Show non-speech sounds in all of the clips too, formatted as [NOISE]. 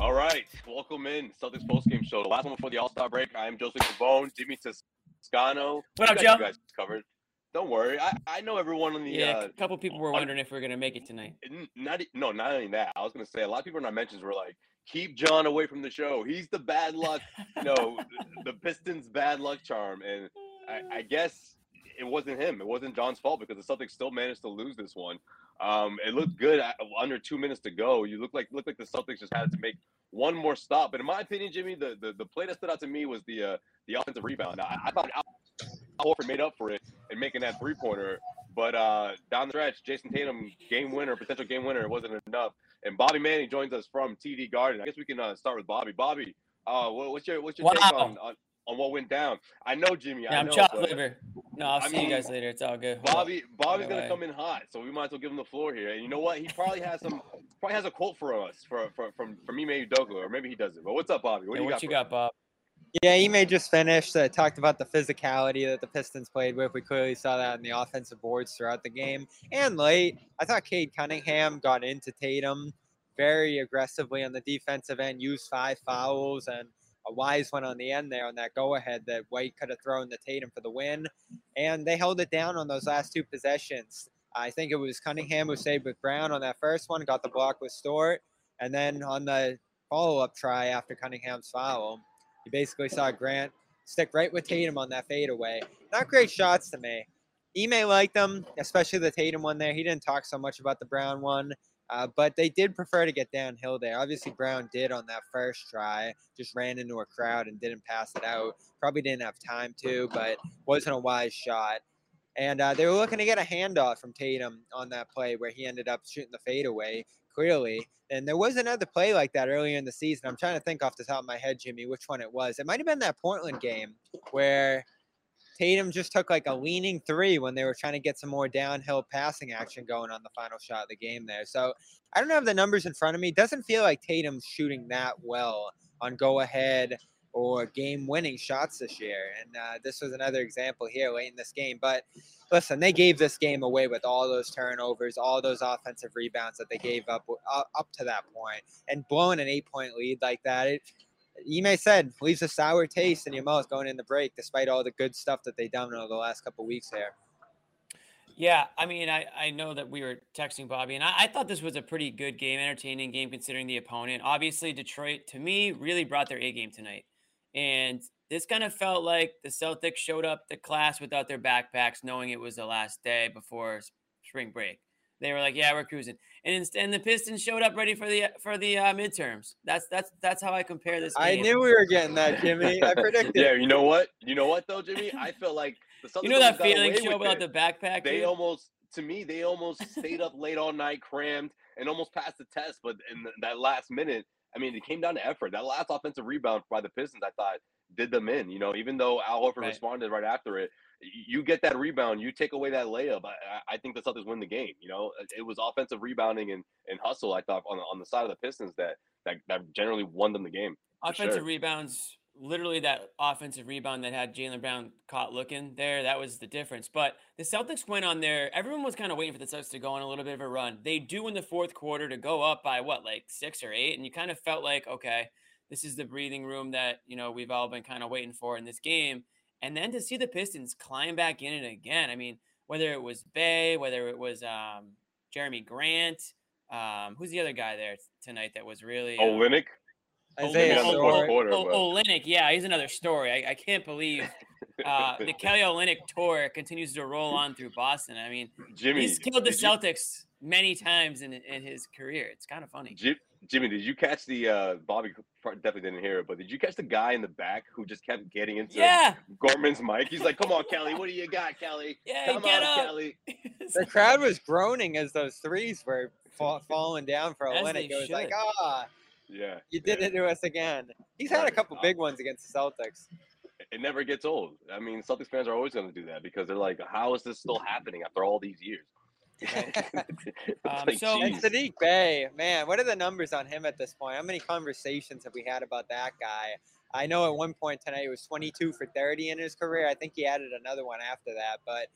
All right, welcome in Celtics postgame show. The last one before the All Star break. I'm Josue Pavon, Jimmy Toscano. What up, You guys covered. Don't worry, I, I know everyone on the. Yeah, uh, a couple people were on- wondering if we are gonna make it tonight. not no, not only that. I was gonna say a lot of people in our mentions were like, "Keep John away from the show. He's the bad luck, you know, [LAUGHS] the Pistons' bad luck charm." And I, I guess it wasn't him. It wasn't John's fault because the Celtics still managed to lose this one. Um, it looked good at, under two minutes to go. You look like looked like the Celtics just had to make one more stop. But in my opinion, Jimmy, the the, the play that stood out to me was the uh, the offensive rebound. I, I thought Al Horford made up for it in making that three pointer. But uh, down the stretch, Jayson Tatum, game winner, potential game winner, it wasn't enough. And Bobby Manning joins us from TD Garden. I guess we can uh, start with Bobby. Bobby, uh, what, what's your what's your take on, on on what went down? I know Jimmy. Yeah, I I'm know, chopped but liver. No, I'll I see you guys later. It's all good. Bobby Bobby's Bye-bye. gonna come in hot, so we might as well give him the floor here. And you know what? He probably has some probably has a quote for us for, for from from me, maybe Dogo, or maybe he doesn't. But what's up, Bobby? What Yeah, do you what got? you got, Bob? Yeah, Ime just finished. Uh, talked about the physicality that the Pistons played with. We clearly saw that in the offensive boards throughout the game and late. I thought Cade Cunningham got into Tatum very aggressively on the defensive end, used five fouls and a wise one on the end there on that go ahead that White could have thrown to Tatum for the win. And they held it down on those last two possessions. I think it was Cunningham who saved with Brown on that first one, got the block with Stewart. And then on the follow up try after Cunningham's foul, you basically saw Grant stick right with Tatum on that fadeaway. Not great shots to me. Ime liked them, especially the Tatum one there. He didn't talk so much about the Brown one, uh, but they did prefer to get downhill there. Obviously, Brown did on that first try, just ran into a crowd and didn't pass it out. Probably didn't have time to, but wasn't a wise shot. And uh, they were looking to get a handoff from Tatum on that play where he ended up shooting the fadeaway clearly. And there was another play like that earlier in the season. I'm trying to think off the top of my head, Jimmy, which one it was. It might have been that Portland game where Tatum just took like a leaning three when they were trying to get some more downhill passing action going on the final shot of the game there. So I don't have the numbers in front of me. Doesn't feel like Tatum's shooting that well on go ahead or game winning shots this year. And uh, this was another example here late in this game. But listen, they gave this game away with all those turnovers, all those offensive rebounds that they gave up uh, up to that point, and blowing an eight point lead like that. It, Ime said leaves a sour taste in your mouth going in the break, despite all the good stuff that they've done over the last couple weeks here. Yeah, I mean, I, I know that we were texting Bobby, and I, I thought this was a pretty good game, entertaining game considering the opponent. Obviously, Detroit, to me, really brought their A game tonight. And this kind of felt like the Celtics showed up to class without their backpacks, knowing it was the last day before spring break. They were like, "Yeah, we're cruising," and instead, and the Pistons showed up ready for the for the uh, midterms. That's that's that's how I compare this. I knew we were getting that, Jimmy. I [LAUGHS] predicted. yeah, you know what? You know what though, Jimmy? I feel like the [LAUGHS] Celtics You know that feeling, away show about it. the backpack. They dude? almost, to me, they almost stayed up late all night, crammed, and almost passed the test. But in th- that last minute, I mean, it came down to effort. That last offensive rebound by the Pistons, I thought, did them in. You know, even though Al Horford Right. responded right after it, y- you get that rebound, you take away that layup. I, I- think the Celtics win the game. You know, It- it was offensive rebounding and, and hustle. I thought on the, on the side of the Pistons that that, that generally won them the game. offensive sure. rebounds, literally that offensive rebound that had Jaylen Brown caught looking there, that was the difference. But the Celtics went on there. Everyone was kind of waiting for the Celtics to go on a little bit of a run. They do in the fourth quarter to go up by what, like six or eight, and you kind of felt like, okay, this is the breathing room that you know we've all been kind of waiting for in this game. And then to see the Pistons climb back in it again, I mean, whether it was Bey, whether it was um, Jerami Grant, um, who's the other guy there tonight that was really uh, Olynyk, Isaiah on the fourth Stewart. quarter, but- Olynyk, yeah, he's another story. I, I can't believe [LAUGHS] uh, the Kelly Olynyk tour continues to roll on through Boston. I mean, Jimmy, he's killed the did you- Celtics many times in, in his career. It's kind of funny. Ji- Jimmy, did you catch the uh Bobby definitely didn't hear it, but did you catch the guy in the back who just kept getting into Yeah, Gorman's mic? He's like, "Come on, Kelly, what do you got, Kelly? [LAUGHS] yeah, Come get on, up. Kelly." [LAUGHS] The crowd was groaning as those threes were fa- falling down for As Olynyk. they It was like, should. ah, Yeah, you did yeah. it to us again. He's had a couple big ones against the Celtics. It never gets old. I mean, Celtics fans are always going to do that because they're like, "How is this still happening after all these years?" [LAUGHS] [LAUGHS] It's Um, like, so- And geez. Sadiq Bey, man, what are the numbers on him at this point? How many conversations have we had about that guy? I know at one point tonight he was 22 for 30 in his career. I think he added another one after that, but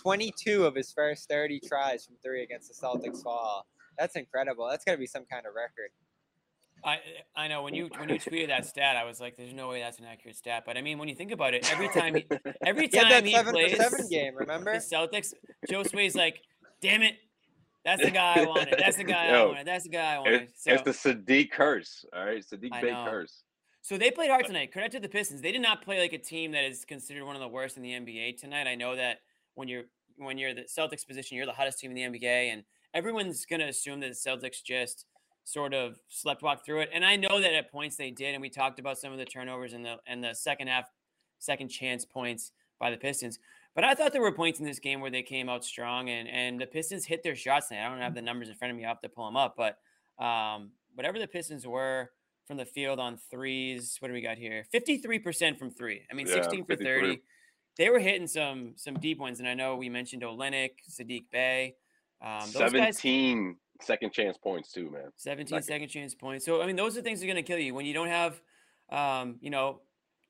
22 of his first 30 tries from three against the Celtics fall. That's incredible. That's got to be some kind of record. I I know when you when you tweeted that stat, I was like, "There's no way that's an accurate stat." But I mean, when you think about it, every time he, every [LAUGHS] He had time that he seven plays for seven game, the? Celtics, Josue's like, "Damn it, that's the guy I [LAUGHS] wanted. That's the guy I wanted. That's the guy I wanted." It's, So, it's the Sadiq curse. All right, Sadiq know. curse. so they played hard tonight. Credit to the Pistons. They did not play like a team that is considered one of the worst in the NBA tonight. I know that when you're when you're the Celtics position, you're the hottest team in the NBA, and everyone's gonna assume that the Celtics just sort of sleptwalk through it. And I know that at points they did, and we talked about some of the turnovers and the and the second half, second chance points by the Pistons. But I thought there were points in this game where they came out strong, and and the Pistons hit their shots. And I don't have the numbers in front of me. I have to pull them up, but um, whatever the Pistons were from the field on threes, what do we got here? Fifty three percent from three. I mean, Yeah, sixteen for 53. thirty. They were hitting some some deep ones, and I know we mentioned Olynyk, Sadiq Bey. Um, those guys 17 second chance points too, man. 17 Second. second chance points. So I mean, those are things that are going to kill you when you don't have, um, you know,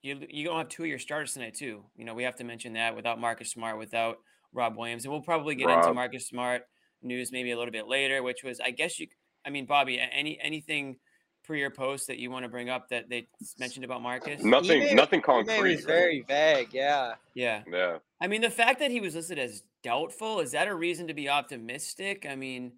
you you don't have two of your starters tonight too. You know, we have to mention that without Marcus Smart, without Rob Williams, and we'll probably get into Marcus Smart news maybe a little bit later. Which was, I guess you, I mean, Bobby, any anything pre or post that you want to bring up that they mentioned about Marcus? Nothing, Ime- nothing Ime concrete. was man. very vague, yeah. Yeah, Yeah, I mean, the fact that he was listed as doubtful is that a reason to be optimistic? I mean,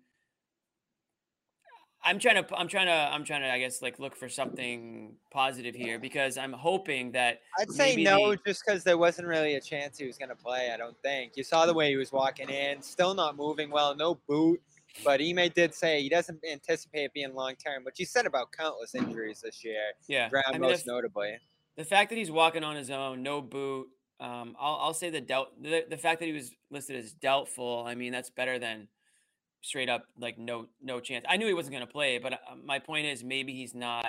I'm trying to, I'm trying to, I'm trying to, I guess, like look for something positive here because I'm hoping that I'd say no, just because there wasn't really a chance he was going to play. I don't think you saw the way he was walking in, still not moving well, no boot. But Ime did say he doesn't anticipate being long term, which he said about countless injuries this year. yeah, Brown I mean, most the, notably. the fact that he's walking on his own, no boot. Um, I'll, I'll say the doubt, the, the fact that he was listed as doubtful. I mean, that's better than straight up like no, no chance. I knew he wasn't going to play, but uh, my point is maybe he's not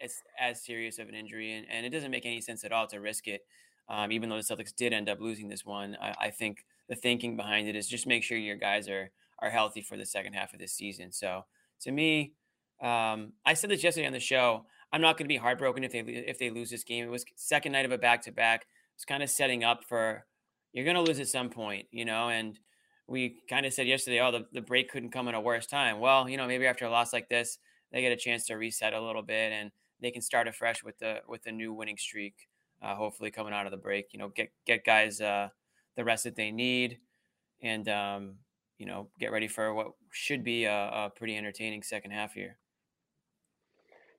as as serious of an injury, and, and it doesn't make any sense at all to risk it. Um, even though the Celtics did end up losing this one, I, I think the thinking behind it is just make sure your guys are are healthy for the second half of this season. So to me, um, I said this yesterday on the show. I'm not going to be heartbroken if they if they lose this game. It was second night of a back to back. It's kind of setting up for you're going to lose at some point, you know. And we kind of said yesterday, oh, the, the break couldn't come at a worse time. Well, you know, maybe after a loss like this, they get a chance to reset a little bit and they can start afresh with the with the new winning streak. Uh, hopefully, coming out of the break, you know, get get guys uh, the rest that they need, and um, you know, get ready for what should be a, a pretty entertaining second half here.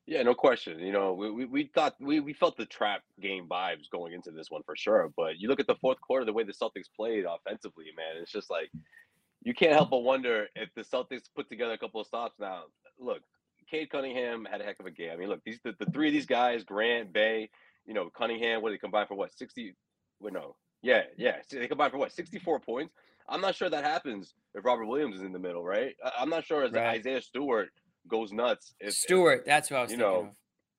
Yeah, no question. You know, we, we, we thought we, we felt the trap game vibes going into this one for sure. But you look at the mm-hmm. fourth quarter, the way the Celtics played offensively, man, it's just like you can't help but wonder if the Celtics put together a couple of stops. Now, look, Cade Cunningham had a heck of a game. I mean, look, these the, the three of these guys, Grant, Bey, you know, Cunningham, what did they combine for what sixty? Well, no, yeah, yeah, they combined for what sixty-four points. I'm not sure that happens if Robert Williams is in the middle, right? I- I'm not sure as Right. Isaiah Stewart goes nuts. If, if- Stewart, that's what I was you thinking know,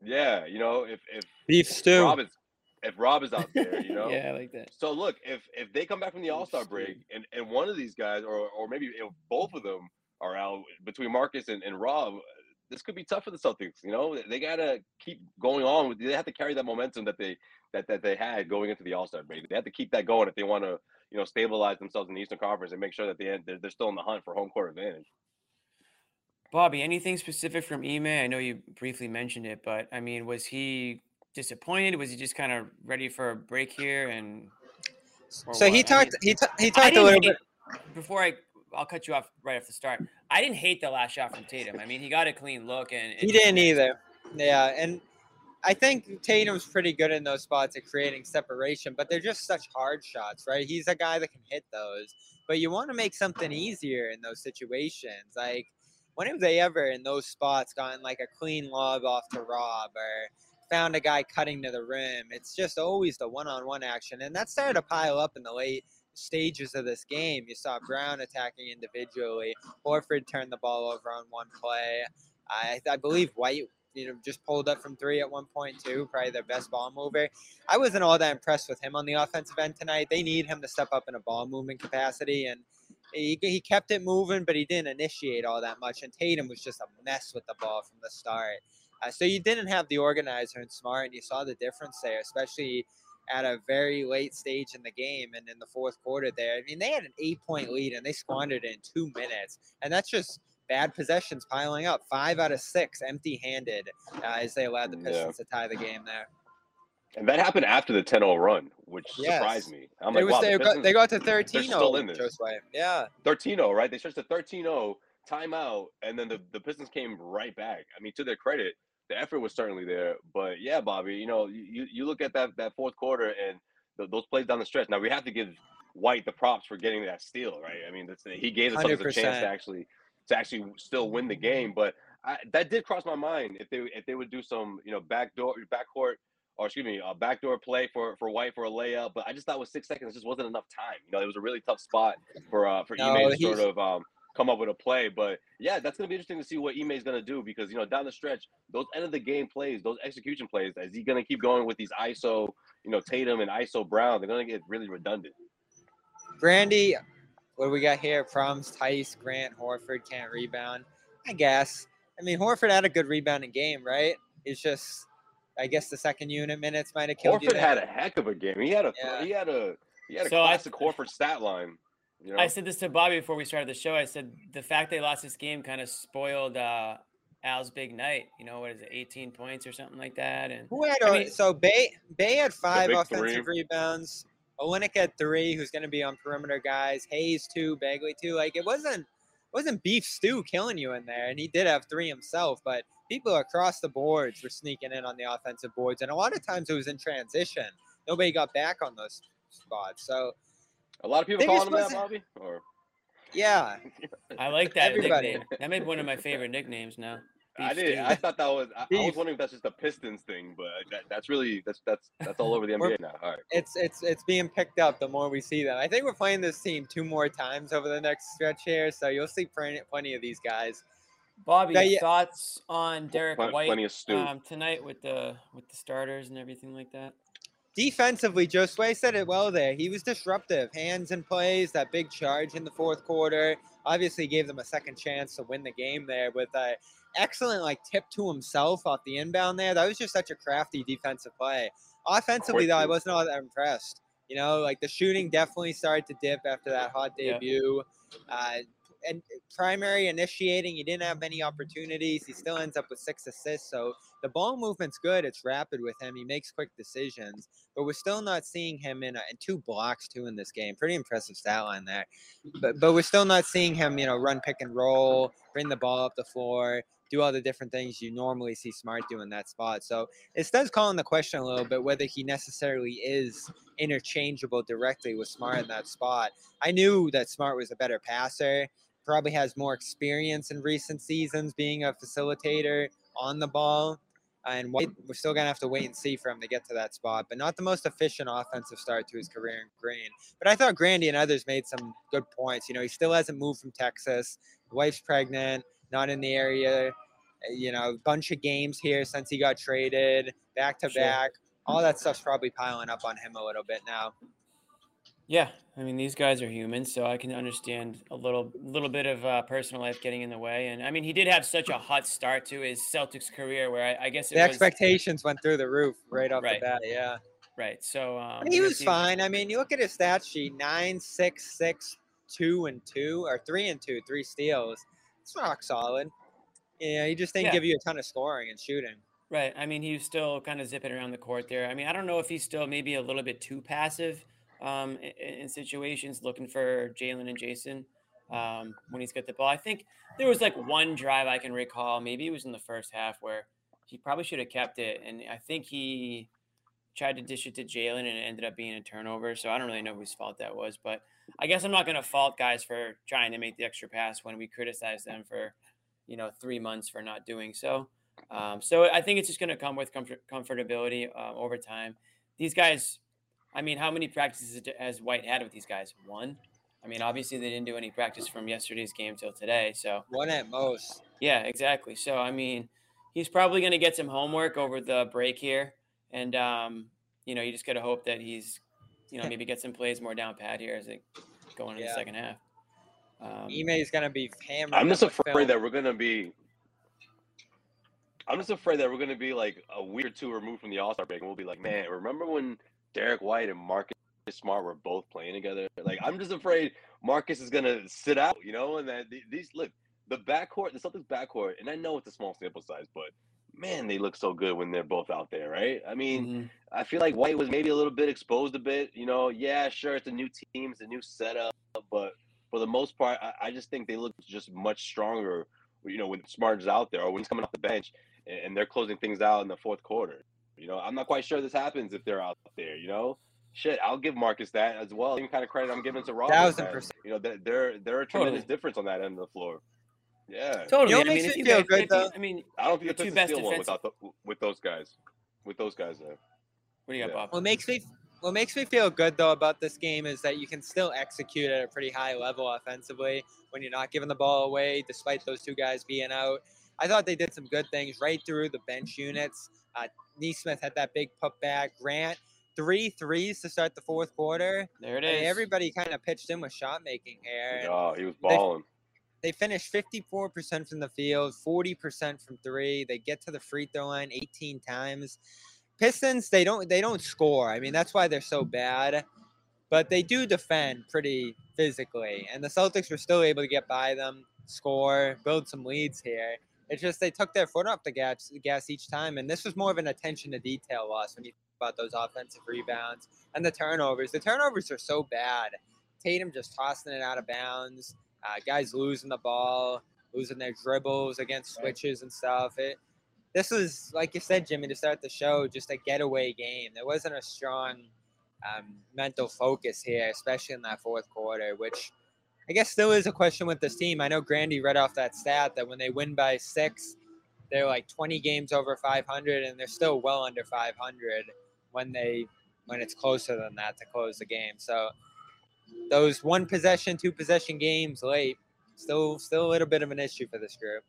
yeah, you know, if if Beef stew. Rob is if Rob is out there, you [LAUGHS] know. Yeah, I like that. So look, if if they come back from the All Star break and, and one of these guys, or or maybe if both of them are out between Marcus and, and Rob, this could be tough for the Celtics. You know, they gotta keep going on with. They have to carry that momentum that they that that they had going into the All Star break. They have to keep that going if they want to, you know, stabilize themselves in the Eastern Conference and make sure that they they're, they're still in the hunt for home court advantage. Bobby, anything specific from Ime? I know you briefly mentioned it, but I mean, was he disappointed? Was he just kind of ready for a break here? And So he what? I talked. mean, he ta- he talked a little hate, bit. before I. I'll cut you off right off the start. I didn't hate the last shot from Tatum. I mean, he got a clean look, and, and He didn't either. Yeah, and I think Tatum's pretty good in those spots at creating separation, but they're just such hard shots, right? He's a guy that can hit those, but you want to make something easier in those situations. Like, when have they ever in those spots gotten like a clean lob off to Rob or found a guy cutting to the rim? It's just always the one-on-one action, and that started to pile up in the late stages of this game. You saw Brown attacking individually. Horford turned the ball over on one play. I, I believe White, you know, just pulled up from three at one point too. Probably their best ball mover. I wasn't all that impressed with him on the offensive end tonight. They need him to step up in a ball movement capacity, and he, he kept it moving, but he didn't initiate all that much. And Tatum was just a mess with the ball from the start. Uh, so you didn't have the organizer and smart, and you saw the difference there, especially at a very late stage in the game and in the fourth quarter there. I mean, they had an eight point lead and they squandered it in two minutes. And that's just bad possessions piling up. Five out of six empty-handed uh, as they allowed the Yeah. Pistons to tie the game there. And that happened after the 10-0 run, which Yes. surprised me. I'm like, was, wow, they, the got, they got to 13 still in oh this. Josue. Yeah. 13-0, right? They stretched to 13-0, timeout, and then the, the Pistons came right back. I mean, to their credit, the effort was certainly there. But yeah, Bobby, you know, you, you look at that that fourth quarter and th- those plays down the stretch. Now we have to give White the props for getting that steal, right? I mean, that's, he gave the Celtics a chance to actually to actually still win the game. But I, that did cross my mind if they if they would do some you know backdoor backcourt or excuse me a backdoor play for for White for a layup. But I just thought with six seconds just wasn't enough time. You know, it was a really tough spot for uh for No, Ime to sort of um come up with a play. But yeah, that's gonna be interesting to see what Ime is gonna do because you know down the stretch, those end of the game plays, those execution plays, is he gonna keep going with these ISO, you know, Tatum and ISO Brown? They're gonna get really redundant. Grandy, what do we got here? Problems, Theis, Grant, Horford can't rebound. I guess. I mean, Horford had a good rebounding game, right? It's just, I guess the second unit minutes might have killed you Horford there. had a heck of a game. He had a Yeah. he had a he had a So I- classic Horford stat line. You know, I said this to Bobby before we started the show. I said the fact they lost this game kind of spoiled uh, Al's big night. You know, what is it, 18 points or something like that? And Who had I a- mean- so Bey Bey had five offensive three. rebounds. Olynyk had three, who's going to be on perimeter guys. Hayes two, Bagley two. Like it wasn't wasn't beef stew killing you in there, and he did have three himself. But people across the boards were sneaking in on the offensive boards, and a lot of times it was in transition. Nobody got back on those spots. So a lot of people they calling him that, Bobby. Or yeah, I like that Everybody. nickname. That made one of my favorite nicknames now. I did. stew. I thought that was. I, I was wondering if that's just a Pistons thing, but that, that's really that's that's that's all over the [LAUGHS] We're- NBA now. All right. it's it's it's being picked up the more we see them. I think we're playing this team two more times over the next stretch here, so you'll see plenty, plenty of these guys. Bobby, Yeah, yeah. thoughts on Derrick Plen- White plenty of stew. um, tonight with the with the starters and everything like that? Defensively, Josue said it well there. He was disruptive, hands and plays, that big charge in the fourth quarter. Obviously, gave them a second chance to win the game there with a excellent like tip to himself off the inbound there. That was just such a crafty defensive play. Offensively, though, I wasn't all that impressed. You know, like the shooting definitely started to dip after that hot Yeah. debut. Uh, and primary initiating, he didn't have many opportunities. He still ends up with six assists. So the ball movement's good. It's rapid with him. He makes quick decisions but we're still not seeing him in, a, in two blocks too in this game. Pretty impressive stat line there, but but we're still not seeing him, you know, run pick and roll, bring the ball up the floor, do all the different things you normally see Smart do in that spot. So it does call in the question a little bit whether he necessarily is interchangeable directly with Smart in that spot. I knew that Smart was a better passer, probably has more experience in recent seasons being a facilitator on the ball and we're still gonna have to wait and see for him to get to that spot. But not the most efficient offensive start to his career in Green. But I thought Grandy and others made some good points. You know, he still hasn't moved from Texas. Wife's pregnant, not in the area. uh, You know, a bunch of games here since he got traded, back to back. All that stuff's probably piling up on him a little bit now. Yeah, I mean these guys are human, so I can understand a little little bit of uh, personal life getting in the way. And I mean, he did have such a hot start to his Celtics career, where I, I guess The was expectations went through the roof right off Right. the bat. Yeah. right. So um, he was fine. I mean, you look at his stat sheet: nine, six, six, two, and two, or three and two, three steals. It's rock solid. Yeah, he just didn't Yeah. give you a ton of scoring and shooting. Right. I mean, he was still kind of zipping around the court there. I mean, I don't know if he's still maybe a little bit too passive um, in, in situations, looking for Jaylen and Jayson um, when he's got the ball. I think there was like one drive I can recall. Maybe it was in the first half where he probably should have kept it, and I think he tried to dish it to Jaylen, and it ended up being a turnover. So I don't really know whose fault that was, but I guess I'm not going to fault guys for trying to make the extra pass when we criticize them for, you know, three months for not doing so. Um, so I think it's just going to come with comfort, comfortability uh, over time. These guys, I mean, how many practices has White had with these guys? One. I mean, obviously they didn't do any practice from yesterday's game till today. So One at most. yeah, exactly. So I mean, he's probably going to get some homework over the break here, and um, you know, you just got to hope that he's, you know, [LAUGHS] maybe get some plays more down pat here as it going into Yeah. the second half. Um, Ime's gonna be hammered. I'm just afraid film. that we're gonna be. I'm just afraid that we're gonna be like a week or two removed from the All Star break, and we'll be like, man, remember when Derrick White and Marcus Smart were both playing together? Like, I'm just afraid Marcus is gonna sit out, you know, and that these look, the backcourt, the Celtics backcourt, and I know it's a small sample size, but man, they look so good when they're both out there, right? I mean, Mm-hmm. I feel like White was maybe a little bit exposed a bit. You know, yeah, sure, it's a new team, it's a new setup, but for the most part, I, I just think they look just much stronger. You know, when Smart's out there or when he's coming off the bench and, and they're closing things out in the fourth quarter. You know, I'm not quite sure this happens if they're out there. You know, shit, I'll give Marcus that as well. Same kind of credit I'm giving to Rob. Thousand percent. You know, they're they're, they're a tremendous Totally. difference on that end of the floor. Yeah, Totally. You know what I mean, makes if me you feel good, though? I mean, I don't think The the two best steal one without the, with those guys. With those guys there. what do you got, Yeah. Bob? What makes me what makes me feel good though about this game is that you can still execute at a pretty high level offensively when you're not giving the ball away, despite those two guys being out. I thought they did some good things right through the bench units. Uh, Nesmith had that big putback. Grant three threes to start the fourth quarter. There it I mean, everybody kind of pitched in with shot making here. Oh, he was balling. They finished 54% from the field, 40% from three. They get to the free throw line 18 times. Pistons, they don't they don't score. I mean, that's why they're so bad. But they do defend pretty physically. And the Celtics were still able to get by them, score, build some leads here. It's just they took their foot off the gas, gas each time. And this was more of an attention to detail loss when you think about those offensive rebounds and the turnovers. The turnovers are so bad. Tatum just tossing it out of bounds. Uh, guys losing the ball, losing their dribbles against switches and stuff. It this was like you said, Jimmy, to start the show, just a getaway game. There wasn't a strong um, mental focus here, especially in that fourth quarter, which I guess still is a question with this team. I know Grandy read off that stat that when they win by six, they're like 20 games over 500, and they're still well under 500 when they when it's closer than that to close the game. So those one possession, two possession games late, still still a little bit of an issue for this group.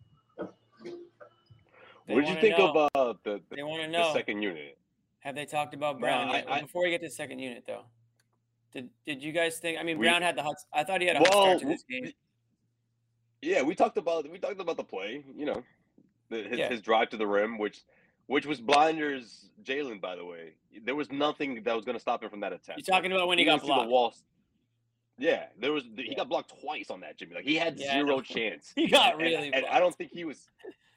They What did you think know. of uh, the, the, They want to the know. second unit? Have they talked about No, Brown I- I- Before we get to the second unit, though, did did you guys think? I mean, We- Brown had the hot. I thought he had a hot Well, start to this game. Yeah, we talked about we talked about the play. You know, the, his, Yeah. his drive to the rim, which which was Blinders Jaylen. By the way, there was nothing that was going to stop him from that attempt. You're talking about when he didn't got see the blocked. Yeah, there was he Yeah. got blocked twice on that Jimmy. Like he had Yeah, zero [LAUGHS] chance. He got And- really. and, I don't think he was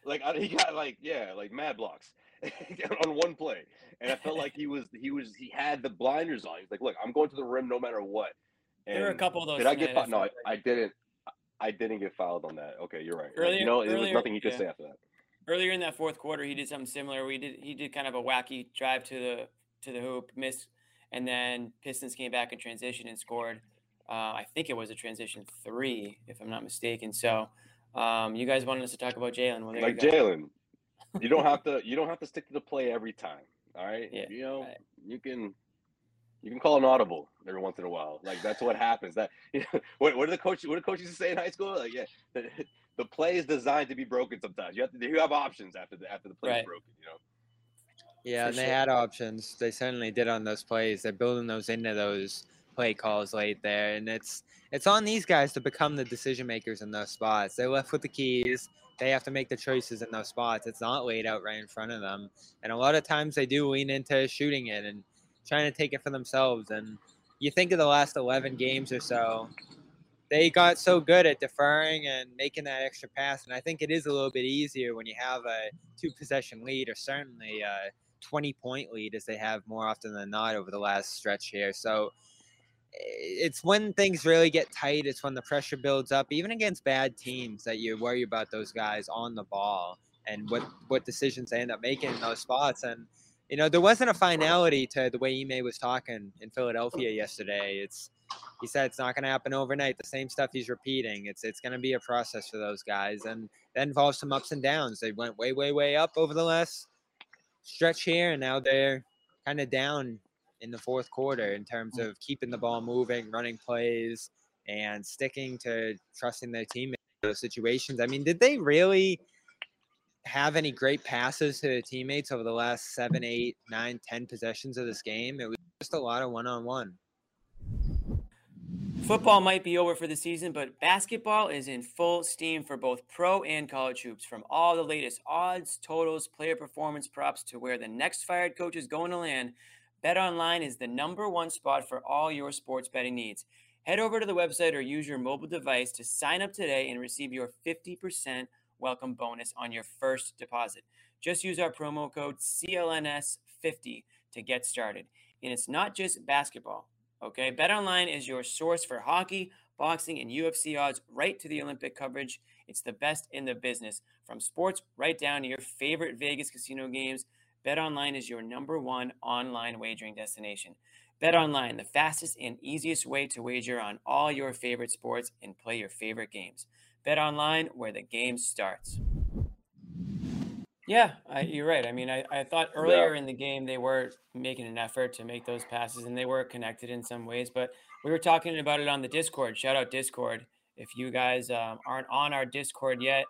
like I, he got like yeah like mad blocks [LAUGHS] on one play, and I felt like he was he was he had the blinders on. He's like, look, I'm going to the rim no matter what. There were a couple of those. Did I get fouled? No, I, I didn't. I didn't get fouled on that. Okay, you're right. Earlier- you know, there was nothing he could yeah. say after that. earlier in that fourth quarter, he did something similar. We did he did kind of a wacky drive to the to the hoop, miss, and then Pistons came back in transition and scored. Uh, I think it was a transition three, if I'm not mistaken. So, um, you guys wanted us to talk about Jaylen. Well, Like. Jaylen, you don't have [LAUGHS] to. You don't have to stick to the play every time. All right. Yeah, You know, right. you can. You can call an audible every once in a while. Like that's what happens. That [LAUGHS] what what did the coach what did coaches say in high school? Like yeah, the, [LAUGHS] the play is designed to be broken. Sometimes you have to you have options after the after the play Right. is broken. You know. Yeah, For and they had options. They certainly did on those plays. They're building those into those play calls late there, and it's it's on these guys to become the decision makers in those spots. They're left with the keys. They have to make the choices in those spots. It's not laid out right in front of them, and a lot of times they do lean into shooting it and trying to take it for themselves. And you think of the last eleven games or so, they got so good at deferring and making that extra pass, and I think it is a little bit easier when you have a two possession lead or certainly a 20 point lead as they have more often than not over the last stretch here. So Eh, it's when things really get tight, it's when the pressure builds up, even against bad teams, that you worry about those guys on the ball and what, what decisions they end up making in those spots. And, you know, there wasn't a finality to the way Ime was talking in Philadelphia yesterday. It's, he said it's not going to happen overnight. The same stuff he's repeating. It's it's going to be a process for those guys, and that involves some ups and downs. They went way, way, way up over the last stretch here, and now they're kind of down in the fourth quarter in terms mm. of keeping the ball moving, running plays, and sticking to trusting their teammates in those situations. I mean, did they really have any great passes to their teammates over the last seven, eight, nine, ten possessions of this game? It was just a lot of one-on-one. Football might be over for the season, but basketball is in full steam for both pro and college hoops. From all the latest odds, totals, player performance props to where the next fired coach is going to land, BetOnline is the number one spot for all your sports betting needs. Head over to the website or use your mobile device to sign up today and receive your 50% welcome bonus on your first deposit. Just use our promo code CLNS50 to get started. And it's not just basketball, okay? BetOnline is your source for hockey, boxing, and UFC odds right to the Olympic coverage. It's the best in the business. From sports right down to your favorite Vegas casino games, BetOnline is your number one online wagering destination. BetOnline, the fastest and easiest way to wager on all your favorite sports and play your favorite games. BetOnline, where the game starts. Yeah, I, you're right. I mean, I, I thought earlier in the game they were making an effort to make those passes and they were connected in some ways, but we were talking about it on the Discord. Shout out Discord. If you guys um, aren't on our Discord yet,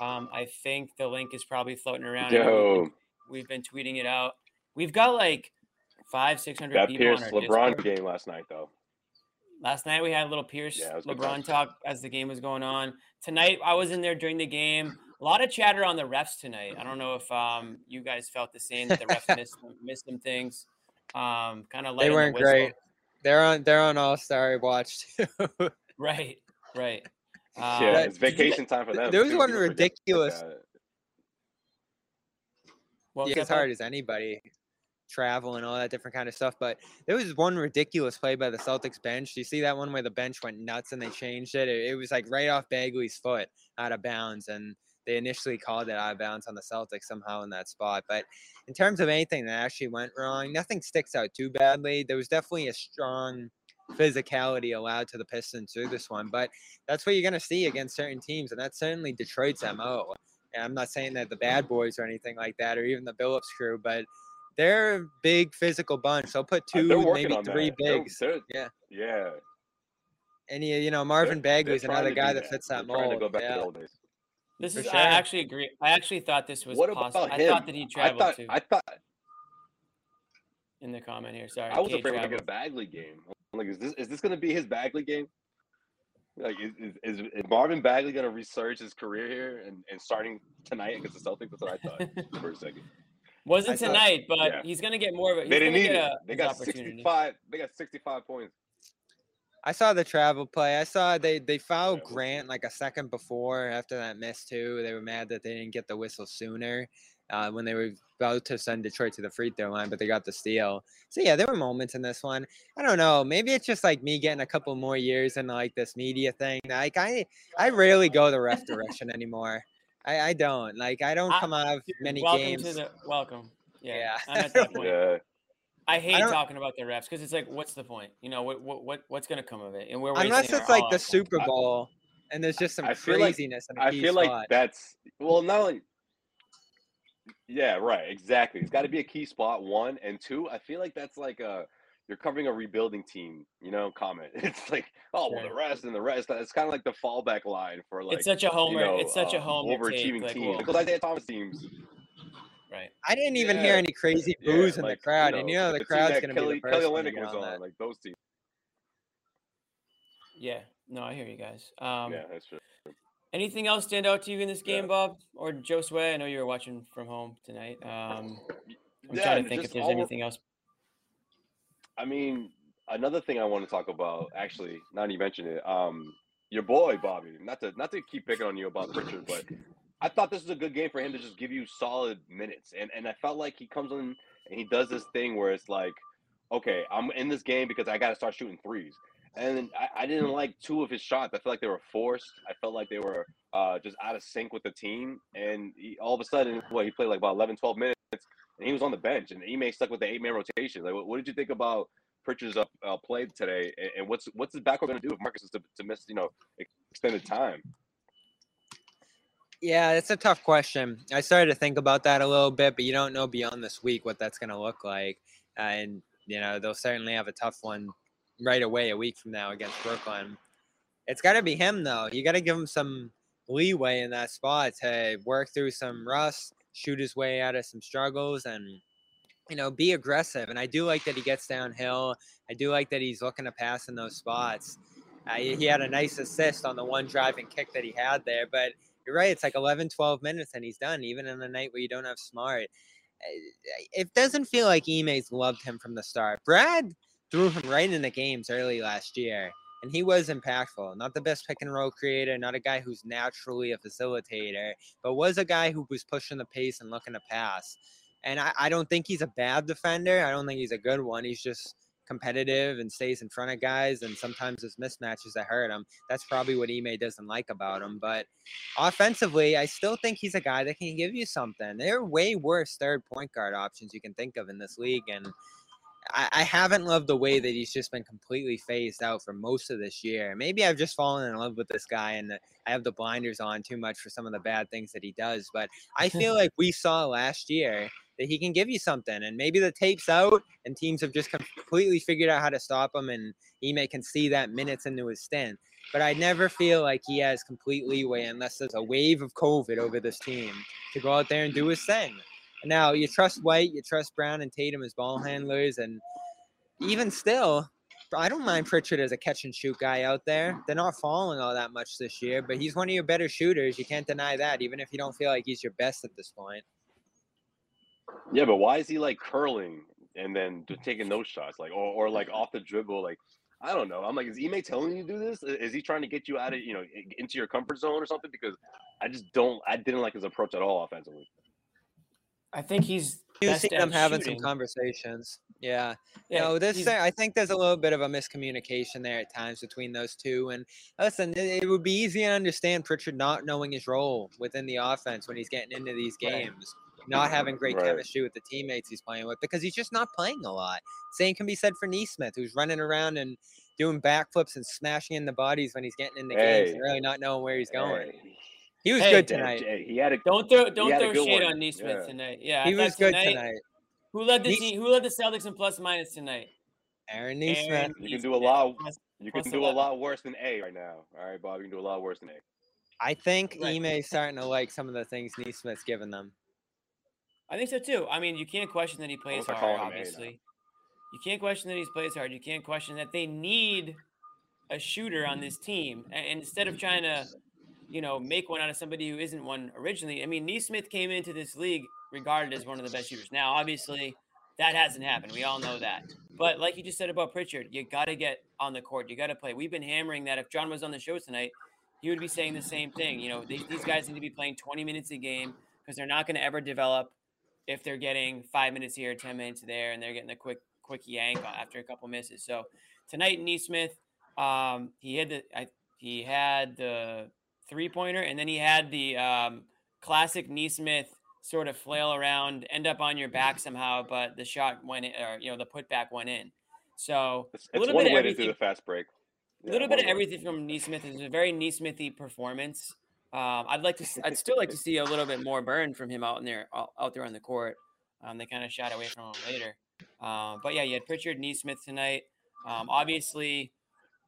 um, I think the link is probably floating around. I know We've, Yo, we've been tweeting it out. We've got like five, six hundred that people Pierce on our LeBron Discord. game last night, though. Last night we had a little Pierce Yeah, it was LeBron talk as the game was going on. Tonight I was in there during the game. A lot of chatter on the refs tonight. I don't know if um, you guys felt the same that the refs [LAUGHS] missed missed some things. Um, kind of They weren't great. They're on they're on All Star watch too. [LAUGHS] Right, right. yeah, Um, it's did you vacation time for them. there was one ridiculous- was yeah, hard as anybody travel and all that different kind of stuff. But there was one ridiculous play by the Celtics bench. You see that one where the bench went nuts and they changed it? It, it was like right off Bagley's foot out of bounds. And they initially called it out of bounds on the Celtics somehow in that spot. But in terms of anything that actually went wrong, nothing sticks out too badly. There was definitely a strong physicality allowed to the Pistons through this one. But that's what you're going to see against certain teams. And that's certainly Detroit's MO. And I'm not saying that the bad boys or anything like that, or even the Billups crew, but they're a big physical bunch. They'll put Uh, two, maybe three that. They're- bigs. they're- Yeah. yeah. And you, you know, Marvin They're- they're Bagley's another guy that fits They're that trying to mold. go back to Yeah. the old days. This For is. sure. I actually agree. I actually thought this was What possible. about I him? thought that he I traveled thought too. I thought in the comment here, sorry. I was Cade afraid we're gonna get a Bagley game. I'm like, is this is this gonna be his Bagley game? Like, is, is, is, is Marvin Bagley gonna resurge his career here and, and starting tonight against the Celtics? That's what I thought [LAUGHS] for a second. Wasn't I thought- tonight, but yeah. he's gonna get more of a. They didn't need it. a, They got 65. They got 65 points. I saw the travel play. I saw they they fouled Yeah, we'll see. Grant like a second before after that miss too. They were mad that they didn't get the whistle sooner uh, when they were about to send Detroit to the free throw line, but they got the steal. So yeah, there were moments in this one. I don't know. Maybe it's just like me getting a couple more years in like this media thing. Like I I rarely go the ref direction anymore. I, I don't like I don't I- come out of many welcome games. to the welcome. Yeah, Yeah. I'm at that [LAUGHS] point. Yeah. I hate don't- talking about the refs because it's like, what's the point? You know, what what, what what's gonna come of it? And we're Unless it's like the our time. Super I- Bowl and there's just some I feel like- craziness in a I feel spot. like that's well, not only. Yeah, right. Exactly. It's got to be a key spot. One and two. I feel like that's like a you're covering a rebuilding team. You know, comment. [LAUGHS] It's like, oh well, the rest and the rest. It's kind of like the fallback line for like it's such a homer. you know, it's such a um, homer take. overachieving Like, well, Because Isaiah Thomas teams. right. I didn't even hear any crazy Yeah, boos in like, the crowd, and you know the team crowd's gonna Kelly, be the first Kelly to Olynyk get was on on, that. like those teams. Yeah. No, I hear you guys. Um, yeah, that's true. Anything else stand out to you in this game, Bob or Josue? I know you were watching from home tonight. Um, I'm Yeah, trying to think if there's anything else. I mean, another thing I want to talk about, actually, now that you mentioned it, um, your boy Bobby. Not to not to keep picking on you about Pritchard, but I thought this was a good game for him to just give you solid minutes, and and I felt like he comes in and he does this thing where it's like, okay, I'm in this game because I got to start shooting threes, and I, I didn't like two of his shots. I felt like they were forced. I felt like they were uh, just out of sync with the team, and he, all of a sudden, what he played like about 11, 12 minutes, and he was on the bench, and Ime stuck with the eight man rotation. Like, what, what did you think about? Pritchard's uh, uh, play today, and, and what's what's his backcourt going to do if Marcus is to, to miss you know extended time? Yeah, it's a tough question. I started to think about that a little bit, but you don't know beyond this week what that's going to look like. Uh, and, you know, they'll certainly have a tough one right away a week from now against Brooklyn. It's got to be him, though. You got to give him some leeway in that spot to work through some rust, shoot his way out of some struggles, and, you know, be aggressive. And I do like that he gets downhill. I do like that he's looking to pass in those spots. Uh, he had a nice assist on the one driving kick that he had there, but you're right. It's like 11, 12 minutes and he's done, even in the night where you don't have Smart. Uh, It doesn't feel like Ime's loved him from the start. Brad threw him right in the games early last year. and he was impactful. Not the best pick and roll creator, not a guy who's naturally a facilitator, but was a guy who was pushing the pace and looking to pass. And I, I don't think he's a bad defender. I don't think he's a good one. He's just competitive and stays in front of guys, and sometimes it's mismatches that hurt him. That's probably what Ime doesn't like about him. But offensively, I still think he's a guy that can give you something. There are way worse third point guard options you can think of in this league, and I, I haven't loved the way that he's just been completely phased out for most of this year. Maybe I've just fallen in love with this guy and I have the blinders on too much for some of the bad things that he does. But I feel [LAUGHS] like we saw last year that he can give you something. And maybe the tape's out and teams have just completely figured out how to stop him and Ime can see that minutes into his stint. But I never feel like he has complete leeway unless there's a wave of COVID over this team to go out there and do his thing. Now you trust White, you trust Brown and Tatum as ball handlers, and even still, I don't mind Pritchard as a catch and shoot guy out there. They're not falling all that much this year, but he's one of your better shooters. You can't deny that, even if you don't feel like he's your best at this point. Yeah, but why is he like curling and then taking those shots, like or, or like off the dribble, like I don't know. I'm like, is Ime telling you to do this? Is he trying to get you out of you know into your comfort zone or something? Because I just don't. I didn't like his approach at all offensively. I think he's. You best see them having shooting. some conversations. Yeah. Yeah, no, this he's- I think there's a little bit of a miscommunication there at times between those two. And listen, it, it would be easy to understand Pritchard not knowing his role within the offense when he's getting into these Right. games, not having great Right. chemistry with the teammates he's playing with because he's just not playing a lot. Same can be said for Nesmith, who's running around and doing backflips and smashing in the bodies when he's getting into games and really not knowing where he's going. Hey, He was Hey, good tonight. Jay, He had a Don't throw don't throw shade one. on Nesmith Yeah. tonight. Yeah, He was good tonight, tonight. Who led the Nees- team? Who led the Celtics in plus minus tonight? Aaron Aaron Nesmith. You can do a lot. plus- You can plus do a lot worse than A right now. All right, Bob. You can do a lot worse than A. I think Right. Ime's starting to like some of the things Nesmith's given them. I think so too. I mean, you can't question that he plays hard. call him A now. Obviously, you can't question that he plays hard. You can't question that they need a shooter on this team. And instead of trying to, you know, make one out of somebody who isn't one originally, I mean, Nesmith came into this league regarded as one of the best shooters. Now, obviously, that hasn't happened. We all know that. But like you just said about Pritchard, you got to get on the court. You got to play. We've been hammering that. If John was on the show tonight, he would be saying the same thing. You know, these, guys need to be playing 20 minutes a game because they're not going to ever develop if they're getting five minutes here, 10 minutes there, and they're getting a quick, quick yank after a couple misses. So tonight, Nesmith, um, he had the, I, he had the three pointer, and then he had the um, classic Nesmith sort of flail around, end up on your back somehow, but the shot went in, or you know, the putback went in. So It's, a little one bit way to do the fast break. A Yeah, little bit of way. everything from Nesmith. is a very Neesmithy performance. Um, I'd like to. I'd still like to see a little bit more burn from him out in there, out out there on the court. Um, they kind of shot away from him later. Um, but yeah, you had Pritchard, Nesmith tonight. Um, obviously,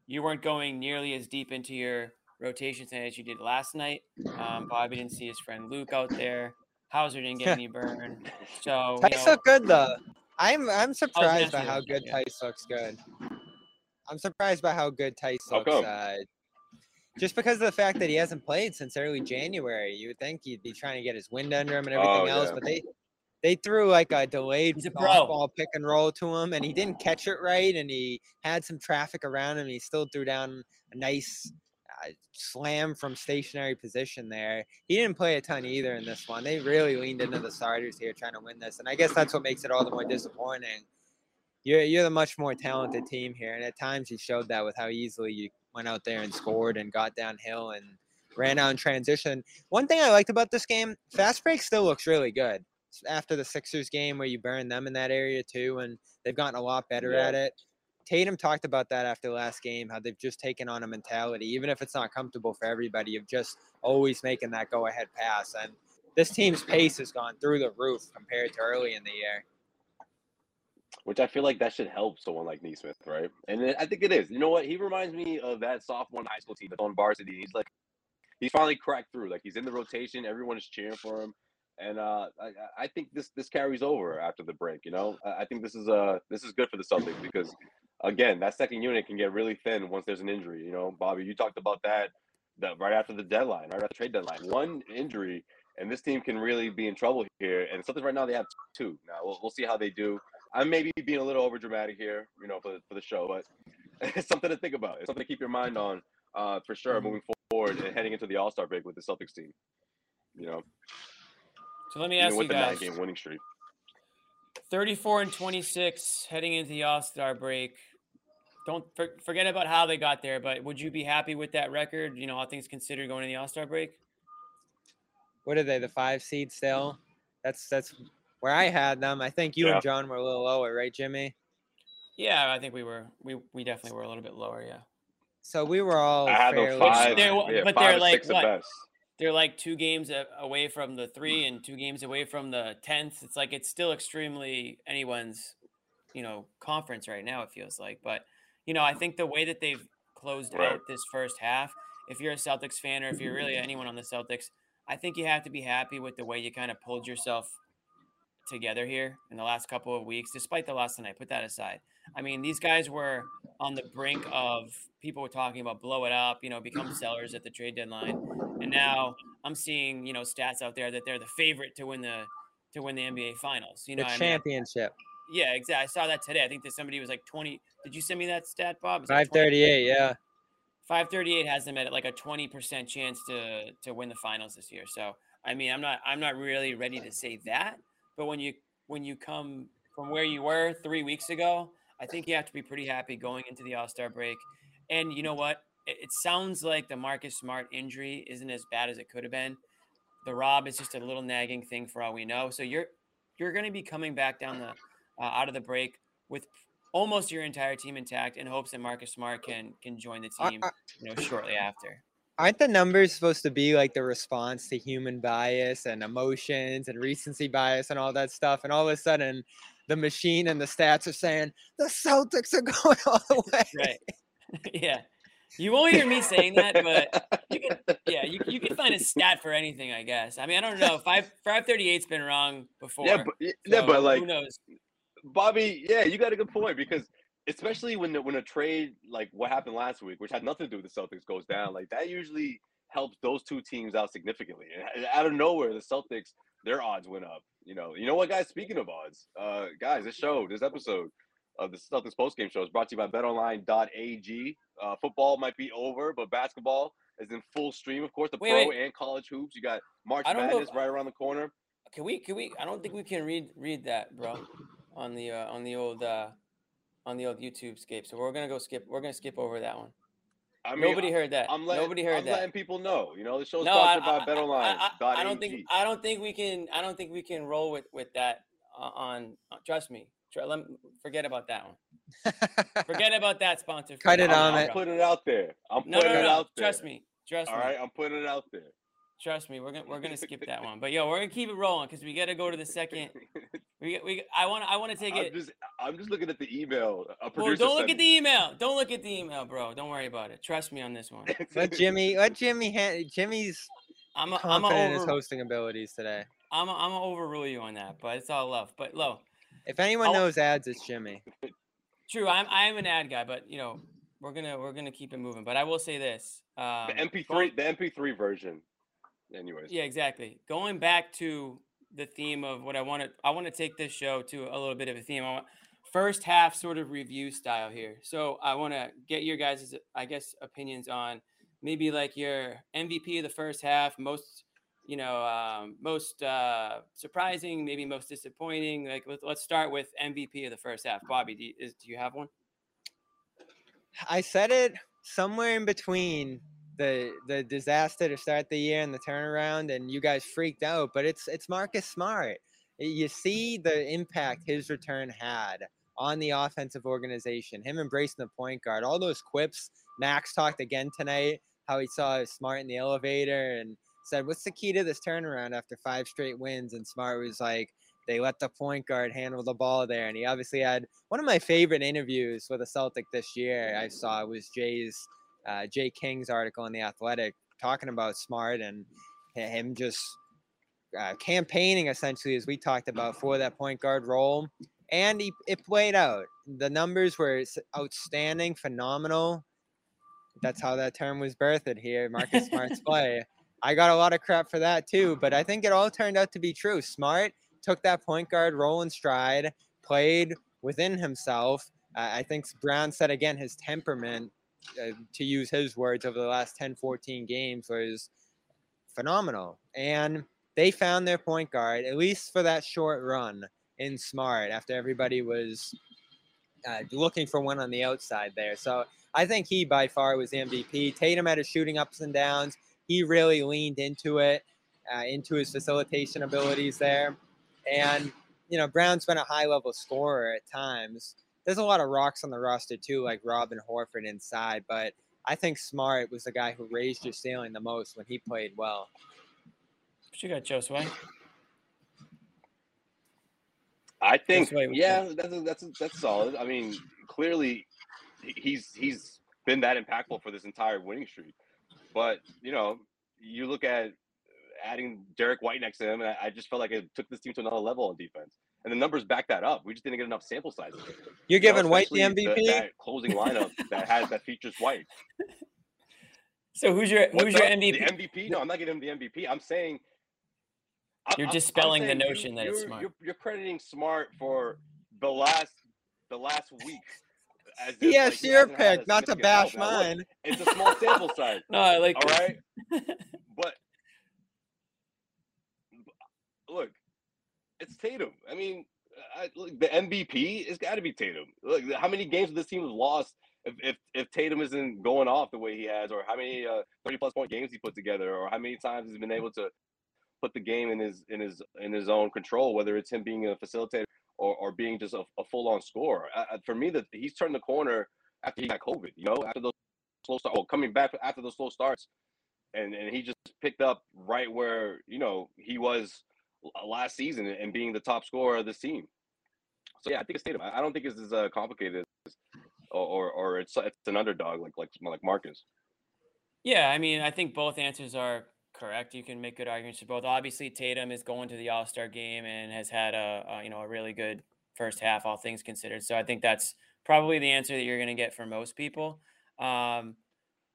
you weren't going nearly as deep into your rotation tonight as you did last night. Um, Bobby didn't see his friend Luke out there. Hauser didn't get [LAUGHS] any burn. So you Theis know, look good though. I'm I'm surprised by how good good, yeah. Theis looks good. I'm surprised by how good Theis How looks. come? Uh, just because of the fact that he hasn't played since early January, you would think he'd be trying to get his wind under him and everything Oh, else. yeah. But they they threw like a delayed He's a pro. softball pick and roll to him, and he didn't catch it right, and he had some traffic around him. And he still threw down a nice slam from stationary position there. He didn't play a ton either in this one. They really leaned into the starters here trying to win this, and I guess that's what makes it all the more disappointing. You're you're the much more talented team here, and at times you showed that with how easily you went out there and scored and got downhill and ran out in transition. One thing I liked about this game, fast break still looks really good. After the Sixers game where you burned them in that area too, and they've gotten a lot better Yeah. at it. Tatum talked about that after last game, how they've just taken on a mentality, even if it's not comfortable for everybody, of just always making that go ahead pass. And this team's pace has gone through the roof compared to early in the year. which I feel like that should help someone like Nesmith, right? And I think it is. You know what? He reminds me of that sophomore high school team that's on varsity. He's like, he's finally cracked through. Like he's in the rotation. Everyone is cheering for him, and uh, I, I- think this this carries over after the break. You know, I think this is uh this is good for the Celtics because again, that second unit can get really thin once there's an injury. You know, Bobby, you talked about that that right after the deadline, right after the trade deadline. One injury, and this team can really be in trouble here. And Celtics right now they have two. Now we'll, we'll see how they do. I may be being a little over dramatic here, you know, for the, for the show, but [LAUGHS] it's something to think about. It's something to keep your mind on uh, for sure Mhm. moving forward and heading into the All Star break with the Celtics team. You know, So let me even ask you with the nine guys: game winning streak. 34 and 26 heading into the All Star break. Don't for, forget about how they got there, but would you be happy with that record? You know, all things considered, going to the All Star break. What are they? The five seed still? That's that's where I had them. I think you Yeah. and John were a little lower, right, Jimmy? Yeah, I think we were. We we definitely were a little bit lower. Yeah, So we were all I had them fairly. five, they're yeah, but five they're like six at what? They're like two games away from the three and two games away from the tenth. It's like it's still extremely anyone's, you know, conference right now. It feels like, but you know, I think the way that they've closed Right. out this first half. If you're a Celtics fan or if you're really anyone on the Celtics, I think you have to be happy with the way you kind of pulled yourself together here in the last couple of weeks, despite the loss tonight. Put that aside. I mean, these guys were on the brink of people were talking about blow it up, you know, become sellers at the trade deadline. And now I'm seeing, you know, stats out there that they're the favorite to win the to win the NBA finals. You know, the I mean, championship. yeah, exactly. I saw that today. I think that somebody was like 20. Did you send me that stat, Bob? Five 20 thirty-eight. Yeah. 538 has them at like a 20% chance to to win the finals this year. So I mean, I'm not I'm not really ready to say that, but when you when you come from where you were three weeks ago, I think you have to be pretty happy going into the All Star break. And you know what? It, it sounds like the Marcus Smart injury isn't as bad as it could have been. The Rob is just a little nagging thing for all we know. So you're you're going to be coming back down the uh, out of the break with almost your entire team intact in hopes that Marcus Smart can can join the team you know, shortly after. Aren't the numbers supposed to be like the response to human bias and emotions and recency bias and all that stuff? And all of a sudden, the machine and the stats are saying the Celtics are [LAUGHS] going all the [LAUGHS] way. Right. [LAUGHS] yeah. You won't hear me saying that, but you can, yeah, you, you can find a stat for anything, I guess. I mean, I don't know. Five five thirty eight's been wrong before. yeah, but yeah, so but like who knows? Bobby, yeah, you got a good point because especially when the, when a trade like what happened last week, which had nothing to do with the Celtics, goes down, like that usually helps those two teams out significantly. And out of nowhere, the Celtics their odds went up. You know, you know what, guys? Speaking of odds, uh, guys, this show, this episode of the Celtics postgame show is brought to you by BetOnline.ag. Uh, football might be over, but basketball is in full stream. Of course, the Wait, pro wait. and college hoops. You got March Madness if- right around the corner. Can we can we I don't think we can read read that, bro, on the uh, on the old uh on the old YouTube scape. So we're gonna go skip we're gonna skip over that one. I mean, Nobody heard that. I'm letting, Nobody heard I'm that. letting people know. You know, the show's No, I, sponsored by I- BetOnline. I, I, I don't think I don't think we can I don't think we can roll with with that uh, on. Uh, trust me. Tr- let, forget about that one. [LAUGHS] Forget about that sponsor. Cut it Forget on I'm it. bro. putting it out there. I'm No, putting no, it no. out there. Trust me. Trust All me. right, I'm putting it out there. Trust me. We're gonna we're gonna skip that one. But yo, we're gonna keep it rolling because we got to go to the second. [LAUGHS] We we I want I want to take I'm it. just I'm just looking at the email. A Well, don't look sent at the email. Don't look at the email, bro. Don't worry about it. Trust me on this one. me. [LAUGHS] let Jimmy, let Jimmy, ha- Jimmy's I'm a, I'm a confident in his hosting abilities today. I'm a, I'm a overrule you on that, but it's all love. But low, If anyone I'll- knows ads, it's Jimmy. [LAUGHS] true. I'm I'm an ad guy, but you know we're gonna we're gonna keep it moving. But I will say this. Um, the MP3, the MP3 version. Anyways, Yeah, exactly. Going back to the theme of what I want to, I want to take this show to a little bit of a theme. I want first half sort of review style here. So I want to get your guys' I guess opinions on maybe like your MVP of the first half, most you know, um, most uh, surprising, maybe most disappointing. Like let, let's start with MVP of the first half. Bobby, do you, is, do you have one? I said it somewhere in between the the disaster to start the year and the turnaround, and you guys freaked out. But it's it's Marcus Smart. You see the impact his return had on the offensive organization. Him embracing the point guard. All those quips. Max talked again tonight how he saw Smart in the elevator and said, "What's the key to this turnaround after five straight wins?" And Smart was like, "They let the point guard handle the ball there." And he obviously had one of my favorite interviews with a Celtic this year. I saw was Jay's uh, Jay King's article in the Athletic talking about Smart and him just uh, campaigning essentially, as we talked about, for that point guard role. And he, it played out. The numbers were outstanding, phenomenal. That's how that term was birthed here, Marcus Smart's [LAUGHS] play. I got a lot of crap for that too, but I think it all turned out to be true. Smart took that point guard role in stride, played within himself, Uh, I think Brown said again his temperament, uh, to use his words, over the last 10, 14 games was phenomenal. And they found their point guard, at least for that short run, in Smart after everybody was uh, looking for one on the outside there. So I think he by far was MVP. Tatum had his shooting ups and downs. He really leaned into it, uh, into his facilitation abilities there. And, you know, Brown's been a high level scorer at times. There's a lot of rocks on the roster too, like Robin Horford inside, but I think Smart was the guy who raised your ceiling the most when he played well. What you got, Josue? I think, Josue, what you yeah, that's that's that's solid. I mean, clearly, he- he's he's been that impactful for this entire winning streak. But you know, you look at adding Derrick White next to him, and I, I just felt like it took this team to another level on defense. And the numbers back that up. We just didn't get enough sample sizes. You're You know, giving White the MVP? that closing lineup that has that features White. So who's your who's your? MVP? The MVP? No, I'm not giving him the MVP. I'm saying You're I'm- I'm dispelling the saying you- notion that it's Smart. You're, you're crediting Smart for the last the last week. as if, Yes, like, your pick, not to bash help. Now, look, mine. It's a small sample size. [LAUGHS] No, I like All this. right, [LAUGHS] but look, it's Tatum. I mean, I, the MVP has got to be Tatum. Look, how many games this team has lost if, if if Tatum isn't going off the way he has, or how many uh, thirty plus point games he put together, or how many times he's been able to put the game in his in his in his own control, whether it's him being a facilitator or, or being just a, a full on scorer. For me, that he's turned the corner after he got COVID. You know, after those slow start, well, coming back after those slow starts, and and he just picked up right where you know he was last season and being the top scorer of this team. So yeah, I think it's Tatum. I don't think it's as uh, complicated as, or, or or it's it's an underdog like like like Marcus. Yeah, I mean, I think both answers are correct. You can make good arguments for both. Obviously, Tatum is going to the All Star game and has had a, a you know a really good first half, all things considered. So I think that's probably the answer that you're going to get for most people. Um,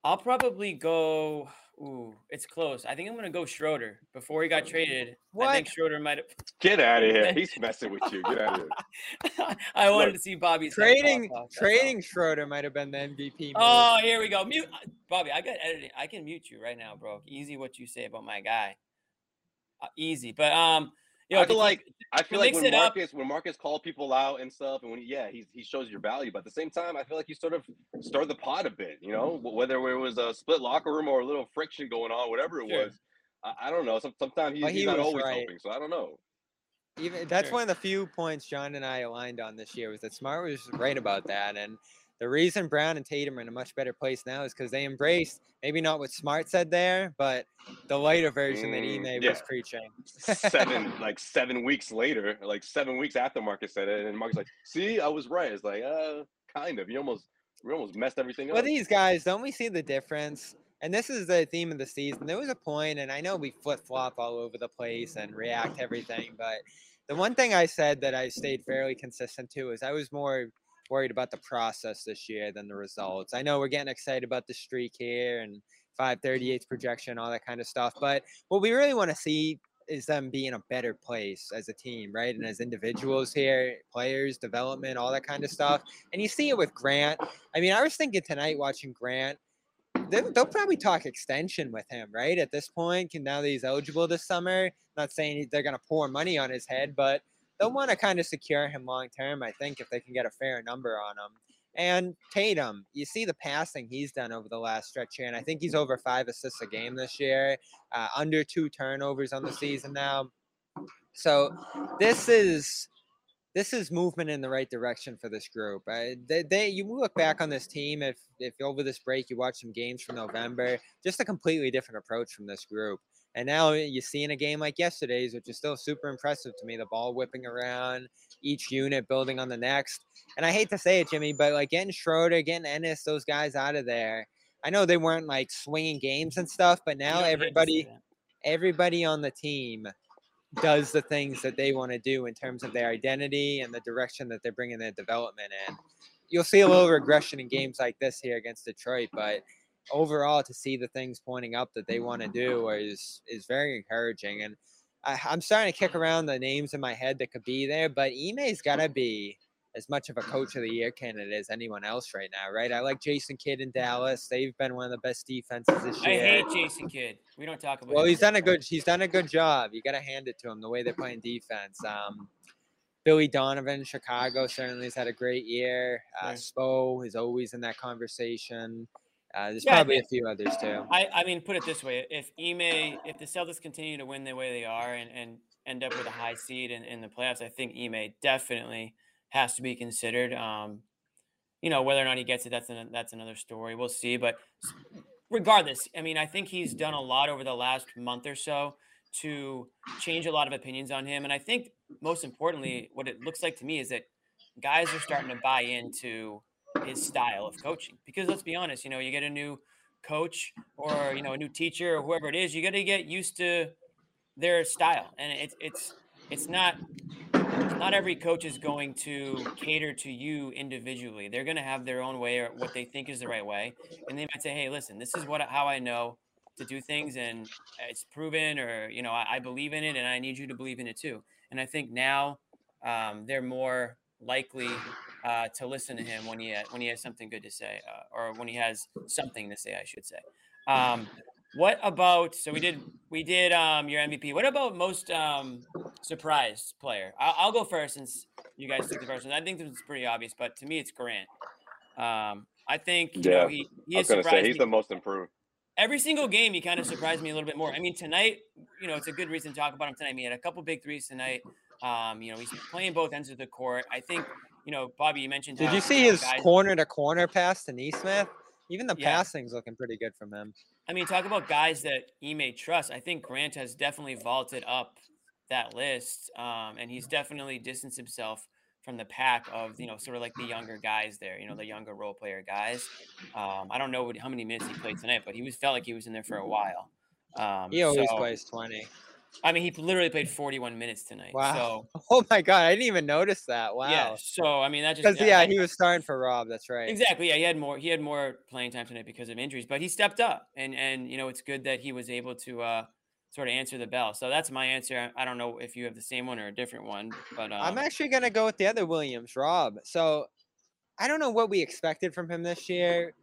I'll probably go. Ooh, it's close. I think I'm going to go Schroeder. Before he got traded, What? I think Schroeder might have. [LAUGHS] Get [LAUGHS] out of here! He's messing with you. Get out of here. [LAUGHS] I wanted Look, to see Bobby head Trading off, trading Schroeder might have been the MVP. move. Oh, here we go. Mute uh, Bobby. I got editing. I can mute you right now, bro. Easy what you say about my guy. Uh, easy, but um, you know, I feel keep- like I feel like when it up- Marcus when Marcus called people out and stuff, and when yeah, he he shows your value, but at the same time, I feel like you sort of stirred the pot a bit. You know, whether it was a split locker room or a little friction going on, whatever it Sure. was. I, I don't know. Some, sometimes he's, Well, he's not always right. helping, so I don't know. Even that's Sure. one of the few points John and I aligned on this year was that Smart was right about that. And the reason Brown and Tatum are in a much better place now is because they embraced maybe not what Smart said there, but the later version that Mm, Ime yeah. was preaching. Seven [LAUGHS] like seven weeks later, like seven weeks after Marcus said it, and Marcus like, "See, I was right." It's like, uh, kind of. You almost we almost messed everything up. Well, these guys, don't we see the difference? And this is the theme of the season. There was a point, and I know we flip flop all over the place and react to everything, but the one thing I said that I stayed fairly consistent to is I was more worried about the process this year than the mm. results. I know we're getting excited about the streak here and 538's mm-hmm. projection, all that kind of stuff, but what we really want to see is them be in a better place as a team, right? And as individuals here, players, development, all that kind of stuff. And you see it with Grant. I mean, I was thinking tonight watching Grant, they, they'll probably talk extension with him, right? At this point, can now that he's eligible this summer. Not saying they're going to pour money on his head, but they'll want to kind of secure him long term. I think if they can get a fair number on him. And Tatum, you see the passing he's done over the last stretch here, and I think he's over five assists a game this year, uh, under two turnovers on the season now. So this is this is movement in the right direction for this group. Uh, they, they you look back on this team if if over this break you watch some games from November, just a completely different approach from this group. And now you see in a game like yesterday's, which is still super impressive to me, the ball whipping around, each unit building on the next. And I hate to say it, Jimmy, but like getting Schroeder, getting Enes, those guys out of there. I know they weren't like swinging games and stuff, but now don't hate to see everybody everybody on the team does the things that they want to do in terms of their identity and the direction that they're bringing their development in. You'll see a little regression in games like this here against Detroit, but overall, to see the things pointing up that they want to do is is very encouraging. And I, I'm starting to kick around the names in my head that could be there, but Ime's got to be as much of a coach of the year candidate as anyone else right now, right? I like Jason Kidd in Dallas. They've been one of the best defenses this year. I hate Jason Kidd. We don't talk about. Well, him. he's done a good he's done a good job. You got to hand it to him the way they're playing defense. Um, Billy Donovan, Chicago certainly has had a great year. Uh, Right. Spo is always in that conversation. Uh, there's Yeah, probably a few others too. I, I mean, put it this way: if Ime, if the Celtics continue to win the way they are and, and end up with a high seed in, in the playoffs, I think Ime definitely has to be considered. Um, you know, whether or not he gets it, that's an, that's another story. We'll see. But regardless, I mean, I think he's done a lot over the last month or so to change a lot of opinions on him, and I think most importantly, what it looks like to me is that guys are starting to buy into his style of coaching. Because let's be honest, you know, you get a new coach or you know a new teacher or whoever it is, you got to get used to their style, and it's it's it's not not every coach is going to cater to you individually. They're going to have their own way or what they think is the right way, and they might say, "Hey, listen, this is what how I know to do things, and it's proven, or you know, I, I believe in it, and I need you to believe in it too." And I think now um, they're more likely uh, to listen to him when he ha- when he has something good to say, uh, or when he has something to say, I should say. Um, what about? So we did we did um, your MVP. What about most um, surprised player? I'll, I'll go first since you guys took the first one. I think this is pretty obvious, but to me, it's Grant. Um, I think you know Yeah, he he I was gonna say he's me the most improved. every single game he kind of surprised me a little bit more. I mean, tonight, you know, it's a good reason to talk about him tonight. I mean, he had a couple big threes tonight. Um, you know, he's playing both ends of the court. I think, you know, Bobby, you mentioned. Did how, you see know, his guys- corner to corner pass to Nesmith? Even the Yeah. passing's looking pretty good from him. I mean, talk about guys that he may trust. I think Grant has definitely vaulted up that list, um, and he's definitely distanced himself from the pack of you know sort of like the younger guys there. You know, the younger role player guys. Um, I don't know what, how many minutes he played tonight, but he was felt like he was in there for a while. Um, He always so- plays 20. I mean, he literally played 41 minutes tonight. Wow. So [LAUGHS] Oh my god, I didn't even notice that. Wow. yeah. So I mean, that just Because yeah, I- he was starting for Rob. That's right. Exactly. Yeah, he had more. He had more playing time tonight because of injuries, but he stepped up, and and you know it's good that he was able to uh, sort of answer the bell. So that's my answer. I don't know if you have the same one or a different one, but um, I'm actually gonna go with the other Williams, Rob. So I don't know what we expected from him this year.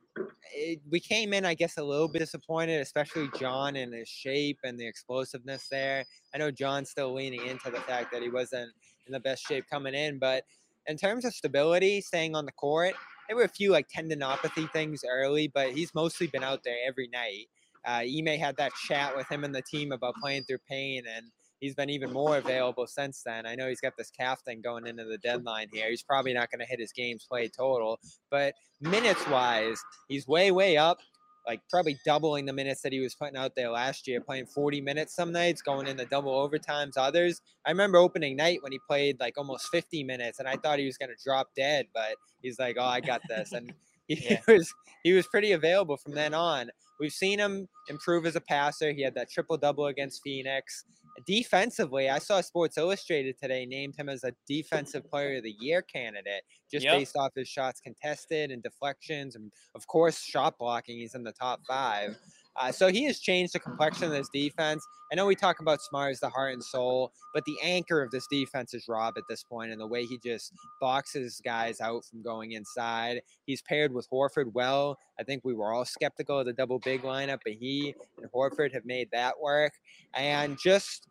It, we came in, I guess, a little bit disappointed, especially John and his shape and the explosiveness there. I know John's still leaning into the fact that he wasn't in the best shape coming in, but in terms of stability, staying on the court, there were a few like tendinopathy things early, but he's mostly been out there every night. Uh, Ime had that chat with him and the team about playing through pain, and he's been even more available since then. I know he's got this calf thing going into the deadline here. He's probably not going to hit his games played total, but minutes wise, he's way, way up. Like probably doubling the minutes that he was putting out there last year, playing 40 minutes some nights, going into double overtimes others. I remember opening night when he played like almost 50 minutes, and I thought he was going to drop dead, but he's like, "Oh, I got this," and [LAUGHS] he Yeah. was he was pretty available from then on. We've seen him improve as a passer. He had that triple double against Phoenix. Defensively, I saw Sports Illustrated today named him as a defensive player of the year candidate just Yep. based off his shots contested and deflections and of course shot blocking. He's in the top five. Uh, so he has changed the complexion of this defense. I know we talk about Smart as the heart and soul, but the anchor of this defense is Rob at this point, and the way he just boxes guys out from going inside. He's paired with Horford well. I think we were all skeptical of the double big lineup, but he and Horford have made that work. And just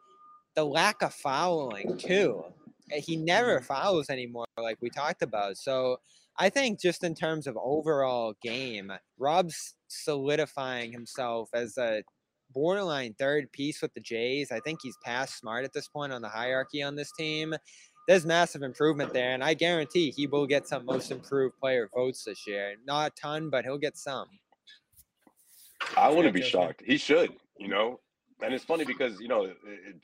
the lack of fouling too. Uh, He never fouls anymore, like we talked about. So I think just in terms of overall game, Rob's solidifying himself as a borderline third piece with the Jays. I think he's past smart at this point on the hierarchy on this team. There's massive improvement there, and I guarantee he will get some most improved player votes this year. Not a ton, but he'll get some. I wouldn't be shocked. He should, you know. And it's funny because you know it, it-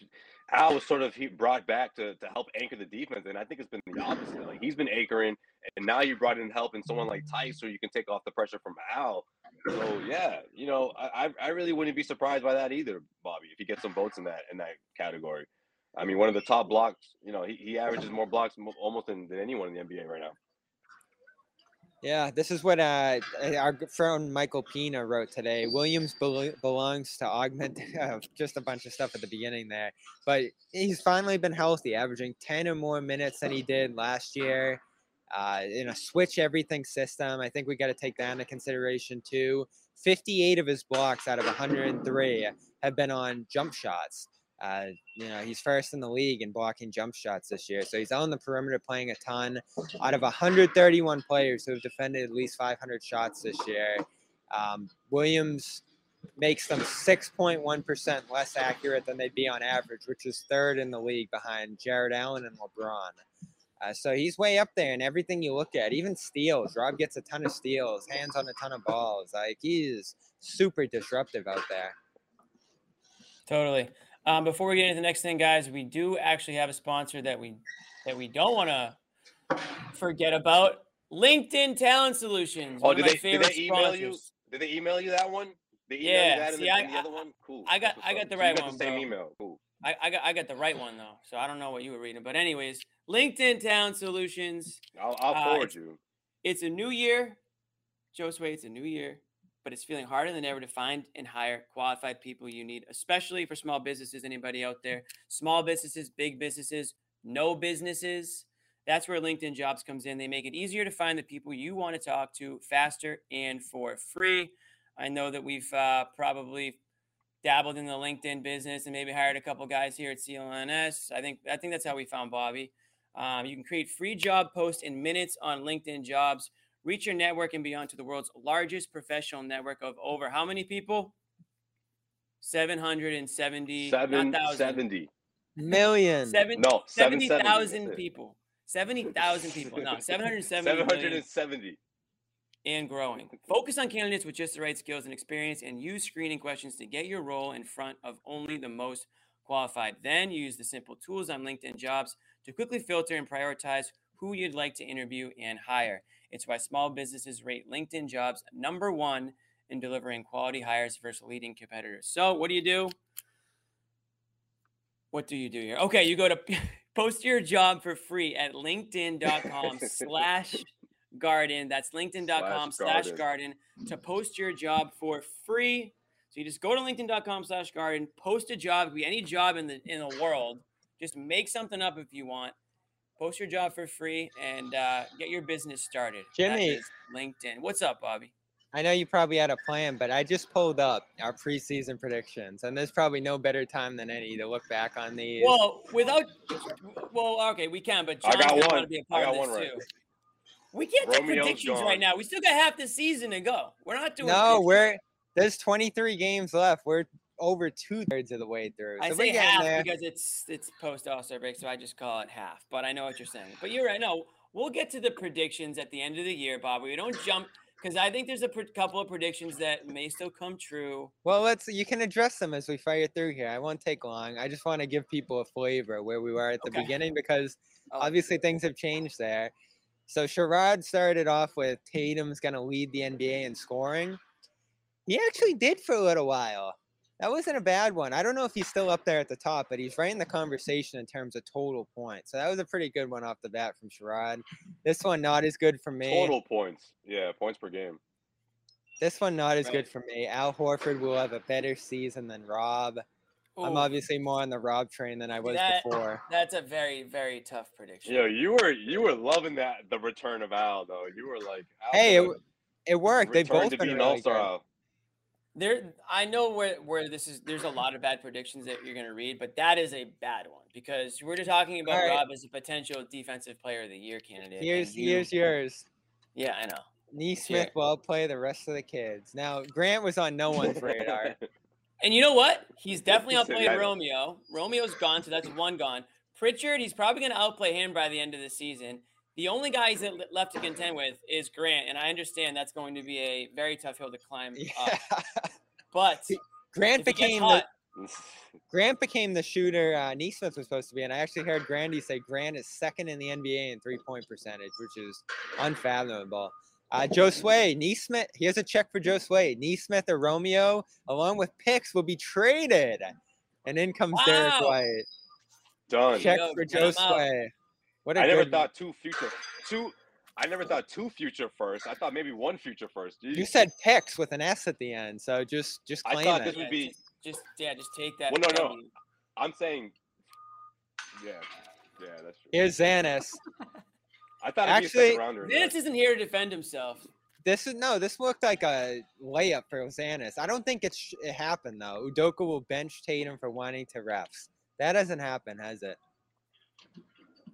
Al was sort of he brought back to to help anchor the defense, and I think it's been the opposite. Like he's been anchoring, and now you brought in help and someone like Theis, so you can take off the pressure from Al. So yeah, you know, I I really wouldn't be surprised by that either, Bobby, if he gets some votes in that in that category. I mean, one of the top blocks. You know, he, he averages more blocks almost than, than anyone in the NBA right now. Yeah, this is what uh, our friend Michael Pina wrote today. Williams belo- belongs to augment [LAUGHS] uh, just a bunch of stuff at the beginning there, but he's finally been healthy, averaging 10 or more minutes than he did last year. Uh, in a switch everything system, I think we got to take that into consideration too. 58 of his blocks out of 103 have been on jump shots. Uh, you know, he's first in the league in blocking jump shots this year. So he's on the perimeter playing a ton. Out of 131 players who have defended at least 500 shots this year, um, Williams makes them 6.1% less accurate than they'd be on average, which is third in the league behind Jarrett Allen and LeBron. Uh, so he's way up there in everything you look at, even steals. Rob gets a ton of steals, hands on a ton of balls. Like he's super disruptive out there. Totally. Um, before we get into the next thing, guys, we do actually have a sponsor that we that we don't want to forget about. LinkedIn Talent Solutions. Oh, did they, did they email sponsors. you? Did they email you that one? They email yeah, you that see, the, I, the other one? Cool. I got I got the right so one. The same bro. email. Cool. I, I got I got the right one though, so I don't know what you were reading. But anyways, LinkedIn Talent Solutions. I'll, I'll Uh, forward it's- you. It's a new year, Josue. It's a new year, but it's feeling harder than ever to find and hire qualified people you need, especially for small businesses. Anybody out there? Small businesses, big businesses, no businesses. That's where LinkedIn Jobs comes in. They make it easier to find the people you want to talk to faster and for free. I know that we've uh, probably dabbled in the LinkedIn business and maybe hired a couple guys here at CLNS. I think I think that's how we found Bobby. Um, you can create free job posts in minutes on LinkedIn Jobs. Reach your network and beyond to the world's largest professional network of over how many people? 770, not thousand. 770. Million. Seven, No, 70,000 That's it. people. 70,000 people. No, [LAUGHS] 770 million 770. and growing. Focus on candidates with just the right skills and experience and use screening questions to get your role in front of only the most qualified. Then use the simple tools on LinkedIn jobs to quickly filter and prioritize who you'd like to interview and hire. It's why small businesses rate LinkedIn jobs number one in delivering quality hires versus leading competitors. So, what do you do? What do you do here? Okay, you go to [LAUGHS] post your job for free at linkedin.com [LAUGHS] slash garden. That's linkedin.com slash garden. to post your job for free. So you just go to linkedin.com slash garden, post a job, it could be any job in the in the world. Just make something up if you want. Post your job for free and uh, get your business started. Jimmy. is LinkedIn. What's up, Bobby? I know you probably had a plan, but I just pulled up our preseason predictions, and there's probably no better time than any to look back on these. Well, without well, okay, we can, but I John's got gonna one. to be a part got of this one right. too. We can't take Romeo's predictions gone. right now. We still got half the season to go. We're not doing. no, predictions. we're there's 23 games left. We're over two thirds of the way through. I so say half there. because it's it's post All Star break, so I just call it half. But I know what you're saying. But you're right. No, we'll get to the predictions at the end of the year, Bob. We don't jump because I think there's a pr- couple of predictions that may still come true. Well, let's you can address them as we fire through here. I won't take long. I just want to give people a flavor where we were at the Okay. beginning because Oh, obviously things have changed there. So Sherrod started off with Tatum's going to lead the NBA in scoring. He actually did for a little while. That wasn't a bad one. I don't know if he's still up there at the top, but he's right in the conversation in terms of total points. So that was a pretty good one off the bat from Sherrod. This one not as good for me. Total points. Yeah, points per game. This one not as good for me. Al Horford will have a better season than Rob. I'm obviously more on the Rob train than I was That- before. [LAUGHS] That's a very very tough prediction. Yo, you were you were loving that the return of Al though. You were like, Al's Hey, it, it worked. They both been really All-Star good. Al. There, I know where where this is. There's a lot of bad predictions that you're going to read, but that is a bad one because we're just talking about All right. Rob as a potential defensive player of the year candidate. and Here's you- here's yours. Yeah, I know. Nesmith will play the rest of the kids. Now Grant was on no one's radar. [LAUGHS] And you know what? He's definitely He said, outplayed "Yeah, I know." Romeo. Romeo's gone, so that's one gone. Pritchard, he's probably going to outplay him by the end of the season. The only guy he's left to contend with is Grant, and I understand that's going to be a very tough hill to climb yeah. up. [LAUGHS] But Grant if he gets became the [LAUGHS] Grant became the shooter uh, Nesmith was supposed to be, and I actually heard Grandy say Grant is second in the NBA in three point percentage, which is unfathomable. Uh, Joe Sway, Nesmith, here's a check for Joe Sway. Nesmith or Romeo, along with picks, will be traded. And in comes Derrick White. Done. Check Yo, for get Joe him out. Sway. What a I never good thought two future two. I never thought two future first. I thought maybe one future first. You, You said picks with an S at the end, so just just I claim thought it. this would be- just, just yeah, just take that. Well, no, no. I'm saying. Yeah, yeah, that's true. Here's Xanis. I thought it'd Actually, second rounder. in Vince that. isn't here to defend himself. This is no. This looked like a layup for Ozanis. I don't think it's it happened though. Udoka will bench Tatum for wanting to refs. That hasn't happened, has it?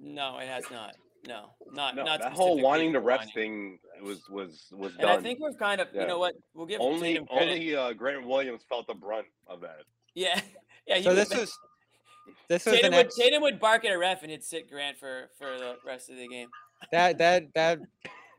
No, it has not. No, not No, not that whole wanting to refs thing was was was And done. I think we've kind of, Yeah. you know what? We'll give only only uh, Grant Williams felt the brunt of that. Yeah, [LAUGHS] yeah. So this ma- [LAUGHS] was this was Tatum would, next Tatum would bark at a ref and he'd sit Grant for for the rest of the game. that that that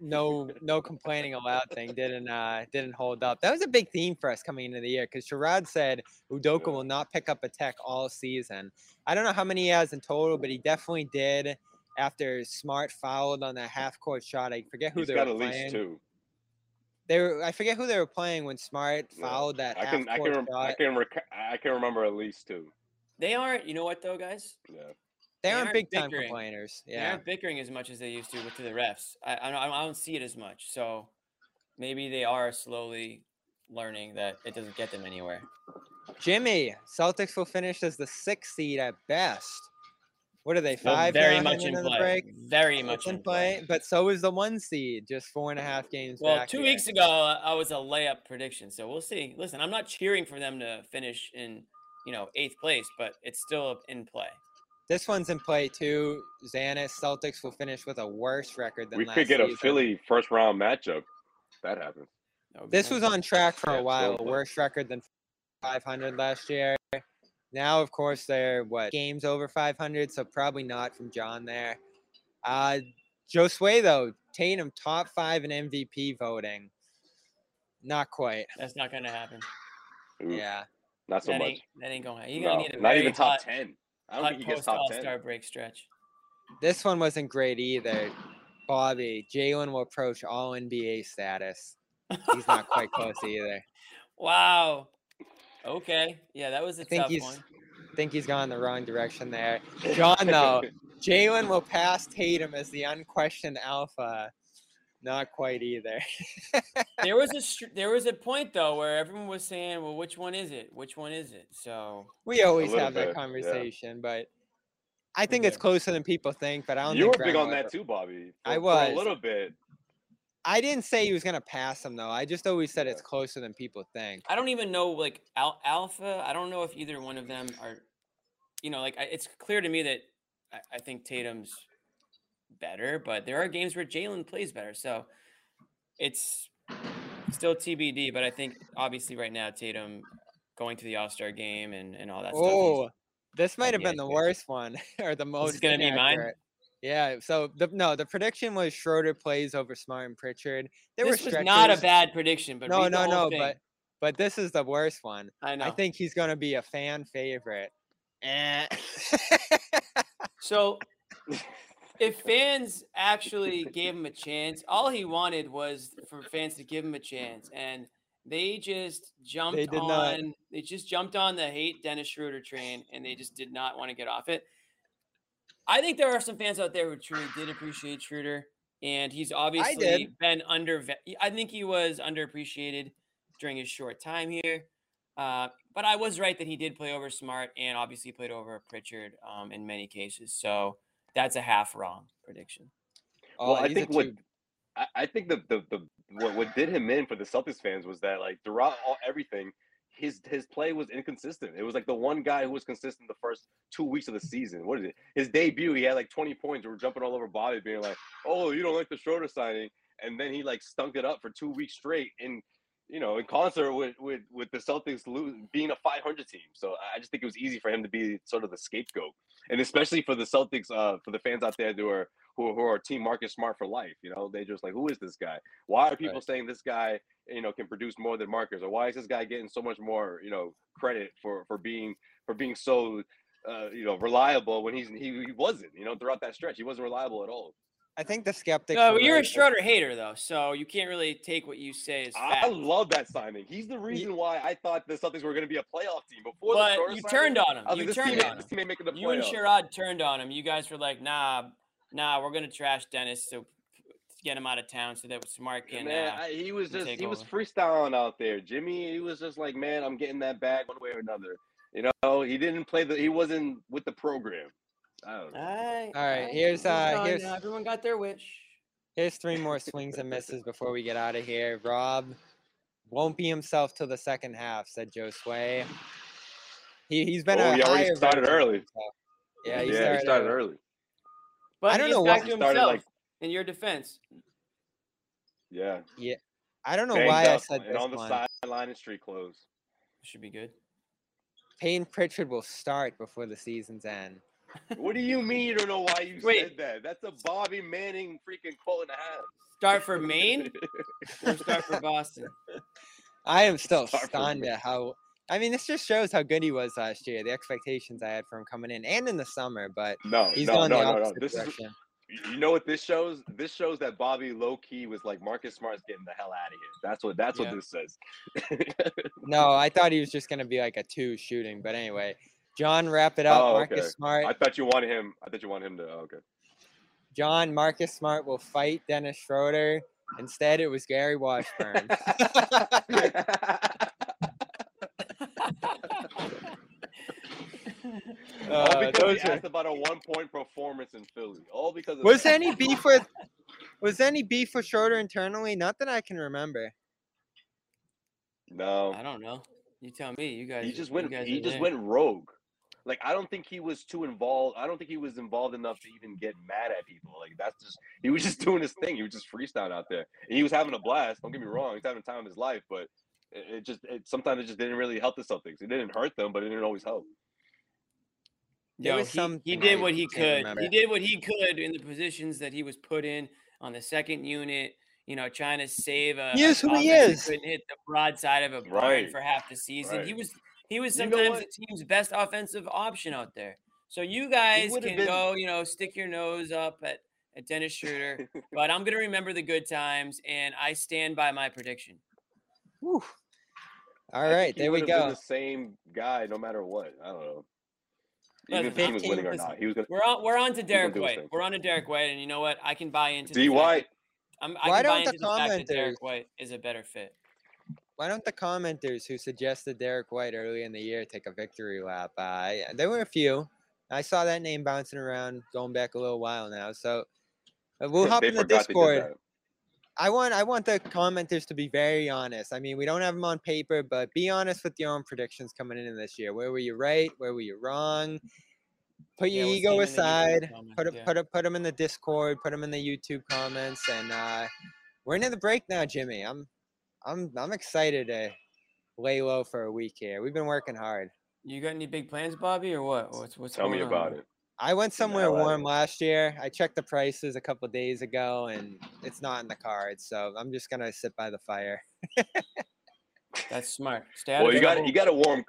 no no complaining allowed thing didn't uh didn't hold up. That was a big theme for us coming into the year because Sherrod said Udoka Yeah. will not pick up a tech all season. I don't know how many he has in total, but he definitely did after Smart fouled on that half court shot. I forget who He's they got were at playing. least two. They were I forget who they were playing when Smart Yeah. fouled that I half can I can rem- shot. I can rec- I can remember at least two. They aren't. You know what though, guys? Yeah. They they aren't aren't big time complainers. They aren't bickering as much as they used to with to the refs. I I don't, I don't see it as much. So maybe they are slowly learning that it doesn't get them anywhere. Jimmy, Celtics will finish as the sixth seed at best. What are they? Well, Five very much in play. break? Very much in play. play, but so is the one seed, just four and a half games Well, back. two here. weeks ago, uh, I was a layup prediction, so we'll see. Listen, I'm not cheering for them to finish in, you know, eighth place, but it's still in play. This one's in play too. Zannis Celtics will finish with a worse record than We last could get a. Philly first round matchup. That happens. That would be This was on track for a while, a worse record than 500 last year. Now, of course, they're what games over 500, so probably not from John there. Uh, Josue though, Tatum top five in MVP voting. Not quite. That's not going to happen. Ooh, Yeah. Not so that much. ain't that ain't going. You're gonna No, need a not very even top hot, ten. I don't hot think he gets post top All ten. Star break stretch. This one wasn't great either. Bobby, Jaylen will approach all NBA status. He's not quite [LAUGHS] close either. Wow. Okay. Yeah, that was a I think tough he's one. think he's gone the wrong direction there. John though, [LAUGHS] Jaylen will pass Tatum as the unquestioned alpha. Not quite either. [LAUGHS] There was a there was a point though where everyone was saying, "Well, which one is it? Which one is it?" So We always have bit, that yeah. conversation, but I think it's closer than people think. But I don't. you were think big on will that ever- too, Bobby. I For- for was. a little bit. I didn't say he was gonna pass him though. I just always said Yeah. it's closer than people think. I don't even know like al- alpha. I don't know if either one of them are, you know, like I, it's clear to me that I, I think Tatum's better, but there are games where Jaylen plays better. So it's still TBD. But I think obviously right now Tatum going to the All Star game and and all that stuff. Oh, this might have been the worst one [LAUGHS] or the most. gonna be mine? Yeah. So the no, the prediction was Schroeder plays over Smart and Pritchard. There this was not a bad prediction, but No, no, no. thing. But but this is the worst one. I know. I think he's gonna be a fan favorite. Eh. So, [LAUGHS] if fans actually gave [LAUGHS] him a chance, all he wanted was for fans to give him a chance, and they just jumped did on. not. They just jumped on the hate Dennis Schroeder train, and they just did not want to get off it. I think there are some fans out there who truly did appreciate Schroeder, and he's obviously been under. I think he was underappreciated during his short time here. Uh, but I was right that he did play over Smart and obviously played over Pritchard um, in many cases. So that's a half wrong prediction. Oh, well, I think what two- I, I think the, the the what, what did him in for the Celtics fans was that like throughout all everything, his his play was inconsistent. It was like the one guy who was consistent the first two weeks of the season. What is it? His debut, he had like 20 points. We were jumping all over Bobby, being like, "Oh, you don't like the Schroeder signing," and then he like stunk it up for two weeks straight in you know in concert with with with the Celtics being a 500 team. So I just think it was easy for him to be sort of the scapegoat, and especially for the Celtics, uh, for the fans out there who are who, who are team Marcus Smart for life. You know, they just like, who is this guy? Why are people Right. saying this guy, you know, can produce more than Marcus, or why is this guy getting so much more, you know, credit for for being for being so, uh, you know, reliable when he's he, he wasn't, you know, throughout that stretch, he wasn't reliable at all. I think the skeptics. No, you're a right. Schroeder hater though, so you can't really take what you say as I love that signing. He's the reason why I thought the Celtics were going to be a playoff team before. But Schroeder you signing, turned on him. You like, turned team, on him. team making the You and playoffs. Sherrod turned on him. You guys were like, nah, nah, we're gonna trash Dennis to get him out of town so that Smart can. man, uh, I, he was can just take he was freestyling out there. Jimmy, he was just like, man, I'm getting that bag one way or another. You know, he didn't play the he wasn't with the program. I don't. All right. right, all Here's, uh, here's- now. everyone got their wish. Here's three more swings and misses before we get out of here. Rob won't be himself till the second half, said Josue. He he's been Oh, a he already higher started early. himself. Yeah, he yeah, started, he started early. early. But I don't he's know back why to he started, himself. like- in your defense, Yeah. Yeah. I don't know Banged why I said and this on the one. sideline and street clothes. should be good. Payton Pritchard will start before the season's end. What do you mean you don't know why you Wait. said that? That's a Bobby Manning freaking quote and a half. Start for [LAUGHS] Maine or start for Boston? I am still Start for stunned at how. I mean, this just shows how good he was last year. The expectations I had for him coming in, and in the summer, but no, he's no, going no, the no, no. opposite This is direction. you know what this shows? This shows that Bobby low key was like Marcus Smart's getting the hell out of here. That's what that's Yeah. what this says. [LAUGHS] No, I thought he was just gonna be like a two shooting, but anyway, John, wrap it up. Oh, Marcus okay. Smart, I thought you wanted him. I thought you wanted him to. Oh, okay. John, Marcus Smart will fight Dennis Schroeder. Instead, it was Gary Washburn. [LAUGHS] [LAUGHS] All Uh, because those he asked about a one point performance in Philly. All because of was that. any beef with was any beef with Schroeder internally? Not that I can remember. No. I don't know. You tell me. You guys. he just went guys he just there. went rogue like i don't think he was too involved i don't think he was involved enough to even get mad at people like that's just he was just [LAUGHS] doing his thing he was just freestyling out there and he was having a blast don't get me wrong he's having the time of his life but it, it just it, sometimes it just didn't really help the celtics it didn't hurt them but it didn't always help There Yo, was he, something he did what he could. remember. He did what he could in the positions that he was put in on the second unit. You know, trying to save a. He is a who he offense that is. Couldn't hit the broadside of a barn Right. for half the season. He was he was You know sometimes the team's best offensive option out there. So you guys can been- go, you know, stick your nose up at, at Dennis Schroeder. but I'm gonna remember the good times, and I stand by my prediction. Whew. All I right, there we go. the same guy no matter what i don't know Listen, even if the team was winning or not he was gonna We're on we're on to Derrick White. We're on to Derrick White, and you know what? I can buy into d white that- I'm, I Why can buy don't the into the fact that Derrick White is a better fit. Why don't the commenters who suggested Derrick White early in the year take a victory lap? Uh, I- there were a few. I saw that name bouncing around going back a little while now. So uh, we'll hop they in the forgot they did Discord. I want I want the commenters to be very honest. I mean, we don't have them on paper, but be honest with your own predictions coming into this year. Where were you right? Where were you wrong? Put Yeah, your we'll see ego 'em in the YouTube aside. comments, Put it, yeah. put it, put them in the Discord. Put them in the YouTube comments. And uh, we're into the break now, Jimmy. I'm I'm I'm excited to lay low for a week here. We've been working hard. You got any big plans, Bobby, or what? What's what's tell me going on about here? it I went somewhere hell warm last year. I checked the prices a couple days ago, and it's not in the cards. So I'm just gonna sit by the fire. [LAUGHS] That's smart. Stay well of you got trouble. you got a warm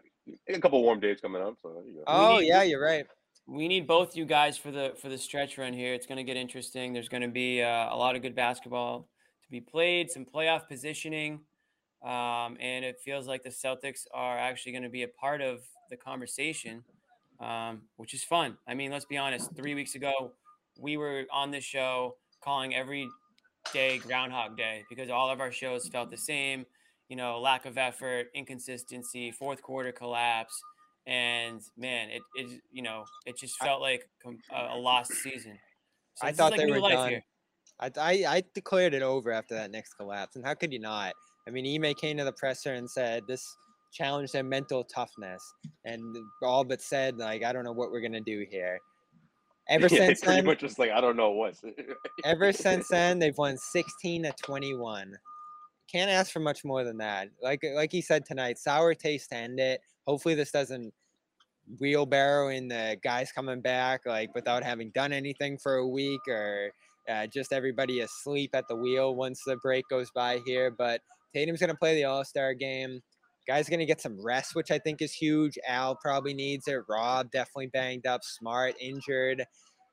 a couple warm days coming up so there you go. Oh need- yeah, you're right. we need both you guys for the for the stretch run here. It's going to get interesting. There's going to be uh, a lot of good basketball to be played, some playoff positioning, um, and it feels like the Celtics are actually going to be a part of the conversation, um, which is fun. I mean, let's be honest. Three weeks ago, we were on this show calling every day Groundhog Day because all of our shows felt the same. You know, lack of effort, inconsistency, fourth quarter collapse and man, it it you know it just felt like a, a lost season. So I thought like they were done. here. I, I I declared it over after that next collapse, and how could you not? I mean, Ime came to the presser and said this challenged their mental toughness, and all but said like, I don't know what we're gonna do here. [LAUGHS] Ever Yeah, since pretty then, much just like I don't know what. ever [LAUGHS] since then, they've won 16 to 21. Can't ask for much more than that. Like like he said tonight, sour taste to end it. Hopefully, this doesn't wheelbarrow in the guys coming back like without having done anything for a week or uh, just everybody asleep at the wheel once the break goes by here. But Tatum's gonna play the All Star game. Guys gonna get some rest, which I think is huge. Al probably needs it. Rob definitely banged up. Smart injured.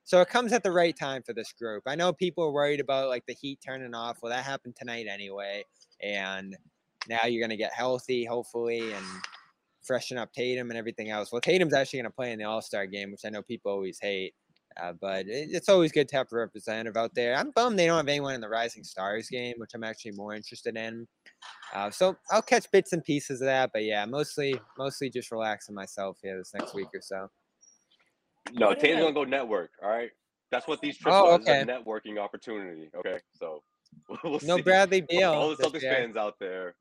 So it comes at the right time for this group. I know people are worried about like the heat turning off. Well, that happened tonight anyway. And now you're gonna get healthy, hopefully, and freshen up Tatum and everything else. Well, Tatum's actually gonna play in the All Star game, which I know people always hate. Uh, but it, it's always good to have a representative out there. I'm bummed they don't have anyone in the Rising Stars game, which I'm actually more interested in. Uh, so I'll catch bits and pieces of that, but yeah, mostly mostly just relaxing myself here this next week or so. No, What Tatum's did I- gonna go network. All right, that's what these trips Oh, are. This is okay. a networking opportunity. Okay, so [LAUGHS] we'll No see. Bradley For Beal. all the this Celtics year. fans out there,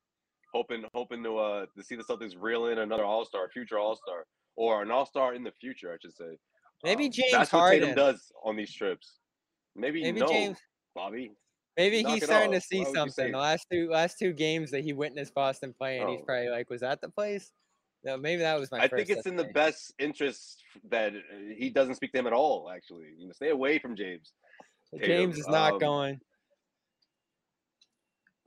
hoping hoping to uh to see the Celtics reel in another All Star, future All Star, or an All Star in the future, I should say. Maybe Um, James That's what Tatum does on these trips. Maybe, Maybe no, James. Bobby. Maybe Knock he's it starting to see Why would you say something. The last two last two games that he witnessed Boston play, and he's Oh. probably like, "Was that the place?" No, maybe that was my. I first think it's in the best interest that uh, he doesn't speak to him at all. Actually, you know, stay away from James. James is not um, going.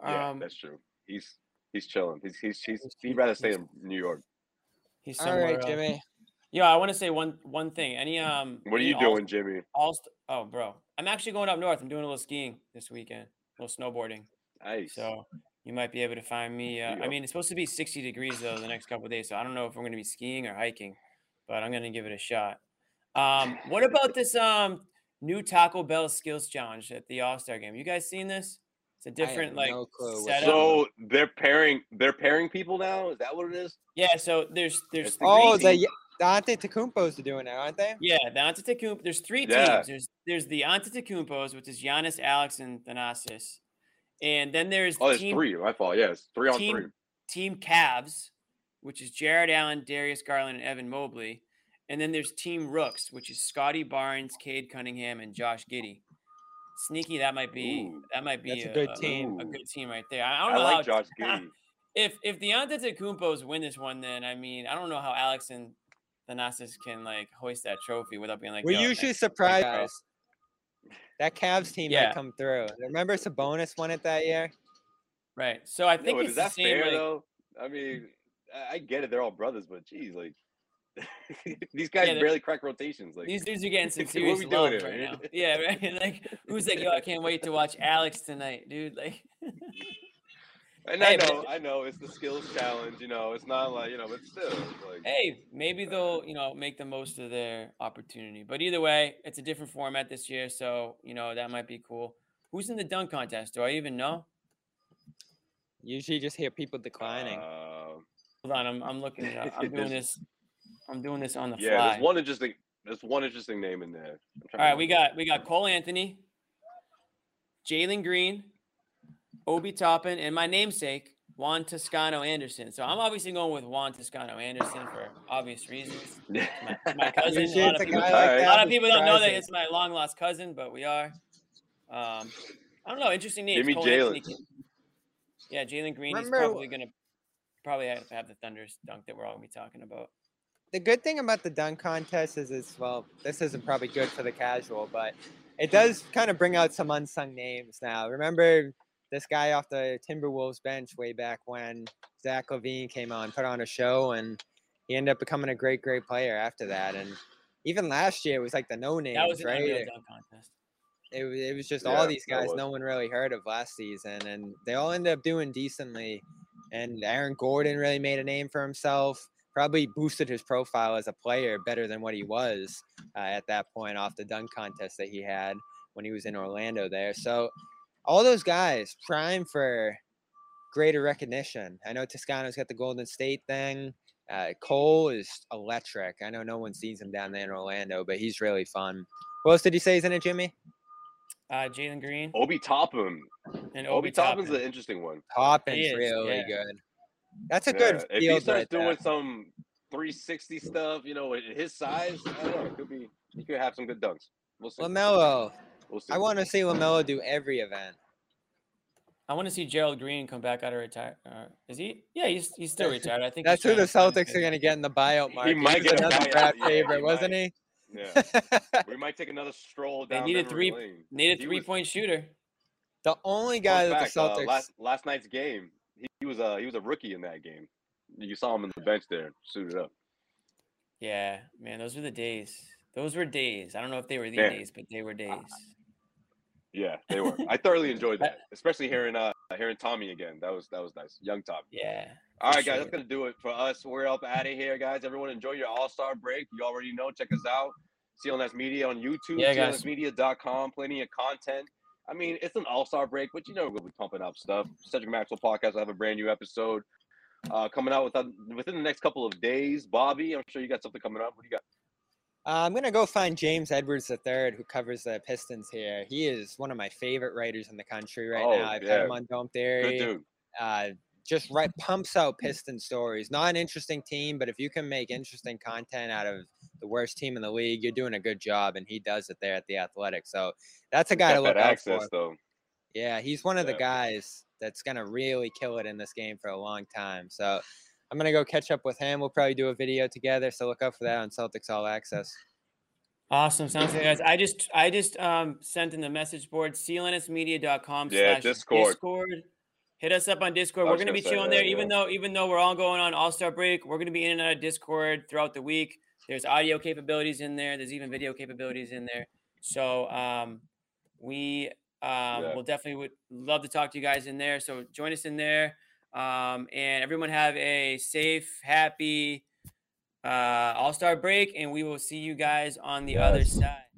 Yeah, Um, that's true. He's he's chilling. He's he's he's He's- he'd rather he's- stay in New York. He's All somewhere right, else. Jimmy. Yo, I want to say one one thing. Any um. What are any you all- doing, Jimmy? All st- oh, bro, I'm actually going up north. I'm doing a little skiing this weekend, a little snowboarding. Nice. So you might be able to find me. Uh, I mean, it's supposed to be 60 degrees though the next couple of days, so I don't know if I'm going to be skiing or hiking, but I'm going to give it a shot. Um, what about [LAUGHS] this um new Taco Bell skills challenge at the All Star game? You guys seen this? It's a different like no setup. So they're pairing they're pairing people now. Is that what it is? yeah, so there's there's It's three Oh, the teams. Ye- the Antetokounmpos are doing it, aren't they? Yeah, the Antetokounmpo. There's three Yeah. teams. There's there's the Antetokounmpos, which is Giannis, Alex, and Thanasis, and then there's Oh, there's team three. My fault. Yeah, it's three on team, three. Team Cavs, which is Jarrett Allen, Darius Garland, and Evan Mobley, and then there's Team Rooks, which is Scottie Barnes, Cade Cunningham, and Josh Giddey. Sneaky, that might be Ooh. that might be That's a good team. A Ooh. good team right there. I I I don't know like how Josh Giddey. [LAUGHS] if if the Antetokounmpos win this one, then I mean I don't know how Alex and Thanasis can like hoist that trophy without being like. We're "Yo, usually thanks- surprised. guys. That Cavs team Yeah. might come through. Remember Sabonis won it that year? Right. So I think but it's is the that same. fair like, though? I mean, I- I get it. They're all brothers, but geez, like [LAUGHS] these guys Yeah, barely crack rotations. Like These dudes are getting some [LAUGHS] What serious we doing love here, right man? now. Yeah, [LAUGHS] right. Like, who's like, yo, I can't wait to watch Alex tonight, dude. Like, And Hey, I but- know, I know, it's the skills challenge. You know, it's not like you know, but still, like hey, maybe they'll, you know, make the most of their opportunity. But either way, it's a different format this year, so you know that might be cool. Who's in the dunk contest? Do I even know? Usually just hear people declining. uh, Hold on, I'm, I'm looking. It up. I'm doing [LAUGHS] this. I'm doing this on the yeah, fly. there's one interesting. There's one interesting name in there. I'm trying All to right, we got we got Cole Anthony, Jalen Green, Obi Toppin, and my namesake Juan Toscano Anderson. So I'm obviously going with Juan Toscano Anderson for obvious reasons. My, my [LAUGHS] cousin. A lot of people, like a that lot of people don't know that it's my long lost cousin, but we are. Um, I don't know. Interesting names. Give me Cole Jalen. Yeah, Jalen Green Remember- is probably gonna probably have, have the Thunder's dunk that we're all gonna be talking about. the good thing about the dunk contest is it's well, this isn't probably good for the casual, but it does kind of bring out some unsung names now. Remember this guy off the Timberwolves bench way back when Zach LaVine came on, put on a show, and he ended up becoming a great, great player after that. And even last year, it was like the no names, That was an right? unreal It, dunk contest. it, it was just Yeah, all these guys no one really heard of last season, and they all ended up doing decently. And Aaron Gordon really made a name for himself. Probably boosted his profile as a player better than what he was uh, at that point off the dunk contest that he had when he was in Orlando there. So all those guys prime for greater recognition. I know Toscano's got the Golden State thing. Uh, Cole is electric. I know no one sees him down there in Orlando, but he's really fun. What else did you say is in it, Jimmy? Uh, Jalen Green Obi Toppin. and Obi Obi Toppin's Toppin. an interesting one. Toppin's is, really yeah. good. That's a Yeah, good If he starts right doing there. some 360 stuff, you know, his size, I don't know. It could be. He could have some good dunks. We'll see. LaMelo. We'll see. I want to see LaMelo do every event. I want to see Gerald Green come back out of retire. Uh, is he? Yeah, he's he's still retired. I think That's he's who the trying to Celtics are going to get in the buyout market. might get another draft yeah, favorite, he wasn't might. he? Yeah. [LAUGHS] we might take another stroll They down. need a three. Lane. Need a three was, point shooter. the only guy that fact, the uh, Celtics. last last night's game, he, he was a he was a rookie in that game. You saw him on the bench there, suited up. Yeah, man, those were the days. Those were days. I don't know if they were the Man. days, but they were days. Yeah, they were. I [LAUGHS] thoroughly enjoyed that, especially hearing uh hearing Tommy again. That was that was nice, young Tommy. Yeah. All right, guys, sure. that's gonna do it for us. We're up out of here, guys. Everyone, enjoy your All Star break. You already know. Check us out. CLNS Media on YouTube. Yeah. CLNSmedia.com. Plenty of content. I mean, it's an All Star break, but you know we'll be pumping up stuff. Cedric Maxwell podcast. I have a brand new episode uh, coming out within within the next couple of days. Bobby, I'm sure you got something coming up. What do you got? Uh, I'm gonna go find James Edwards III, who covers the Pistons here. He is one of my favorite writers in the country right Oh, now. I've yeah. had him on Dome Good Theory. dude. Uh, just right pumps out Piston stories. Not an interesting team, but if you can make interesting content out of the worst team in the league, you're doing a good job, and he does it there at the Athletic. So that's a guy to look out access for. though. Yeah, he's one of the guys that's gonna really kill it in this game for a long time. So I'm gonna go catch up with him. We'll probably do a video together. So look out for that on Celtics All Access. Awesome. Sounds good, guys. I just I just um sent in the message board, clnsmedia.com Yeah, slash Discord. Discord. Hit us up on Discord. We're gonna be gonna say chilling there, even yeah. though even though we're all going on All Star break. We're gonna be in and out of Discord throughout the week. There's audio capabilities in there. There's even video capabilities in there. So um, we um, Yeah. will definitely would love to talk to you guys in there. So join us in there. Um, and everyone have a safe, happy uh, All Star break, and we will see you guys on the other side.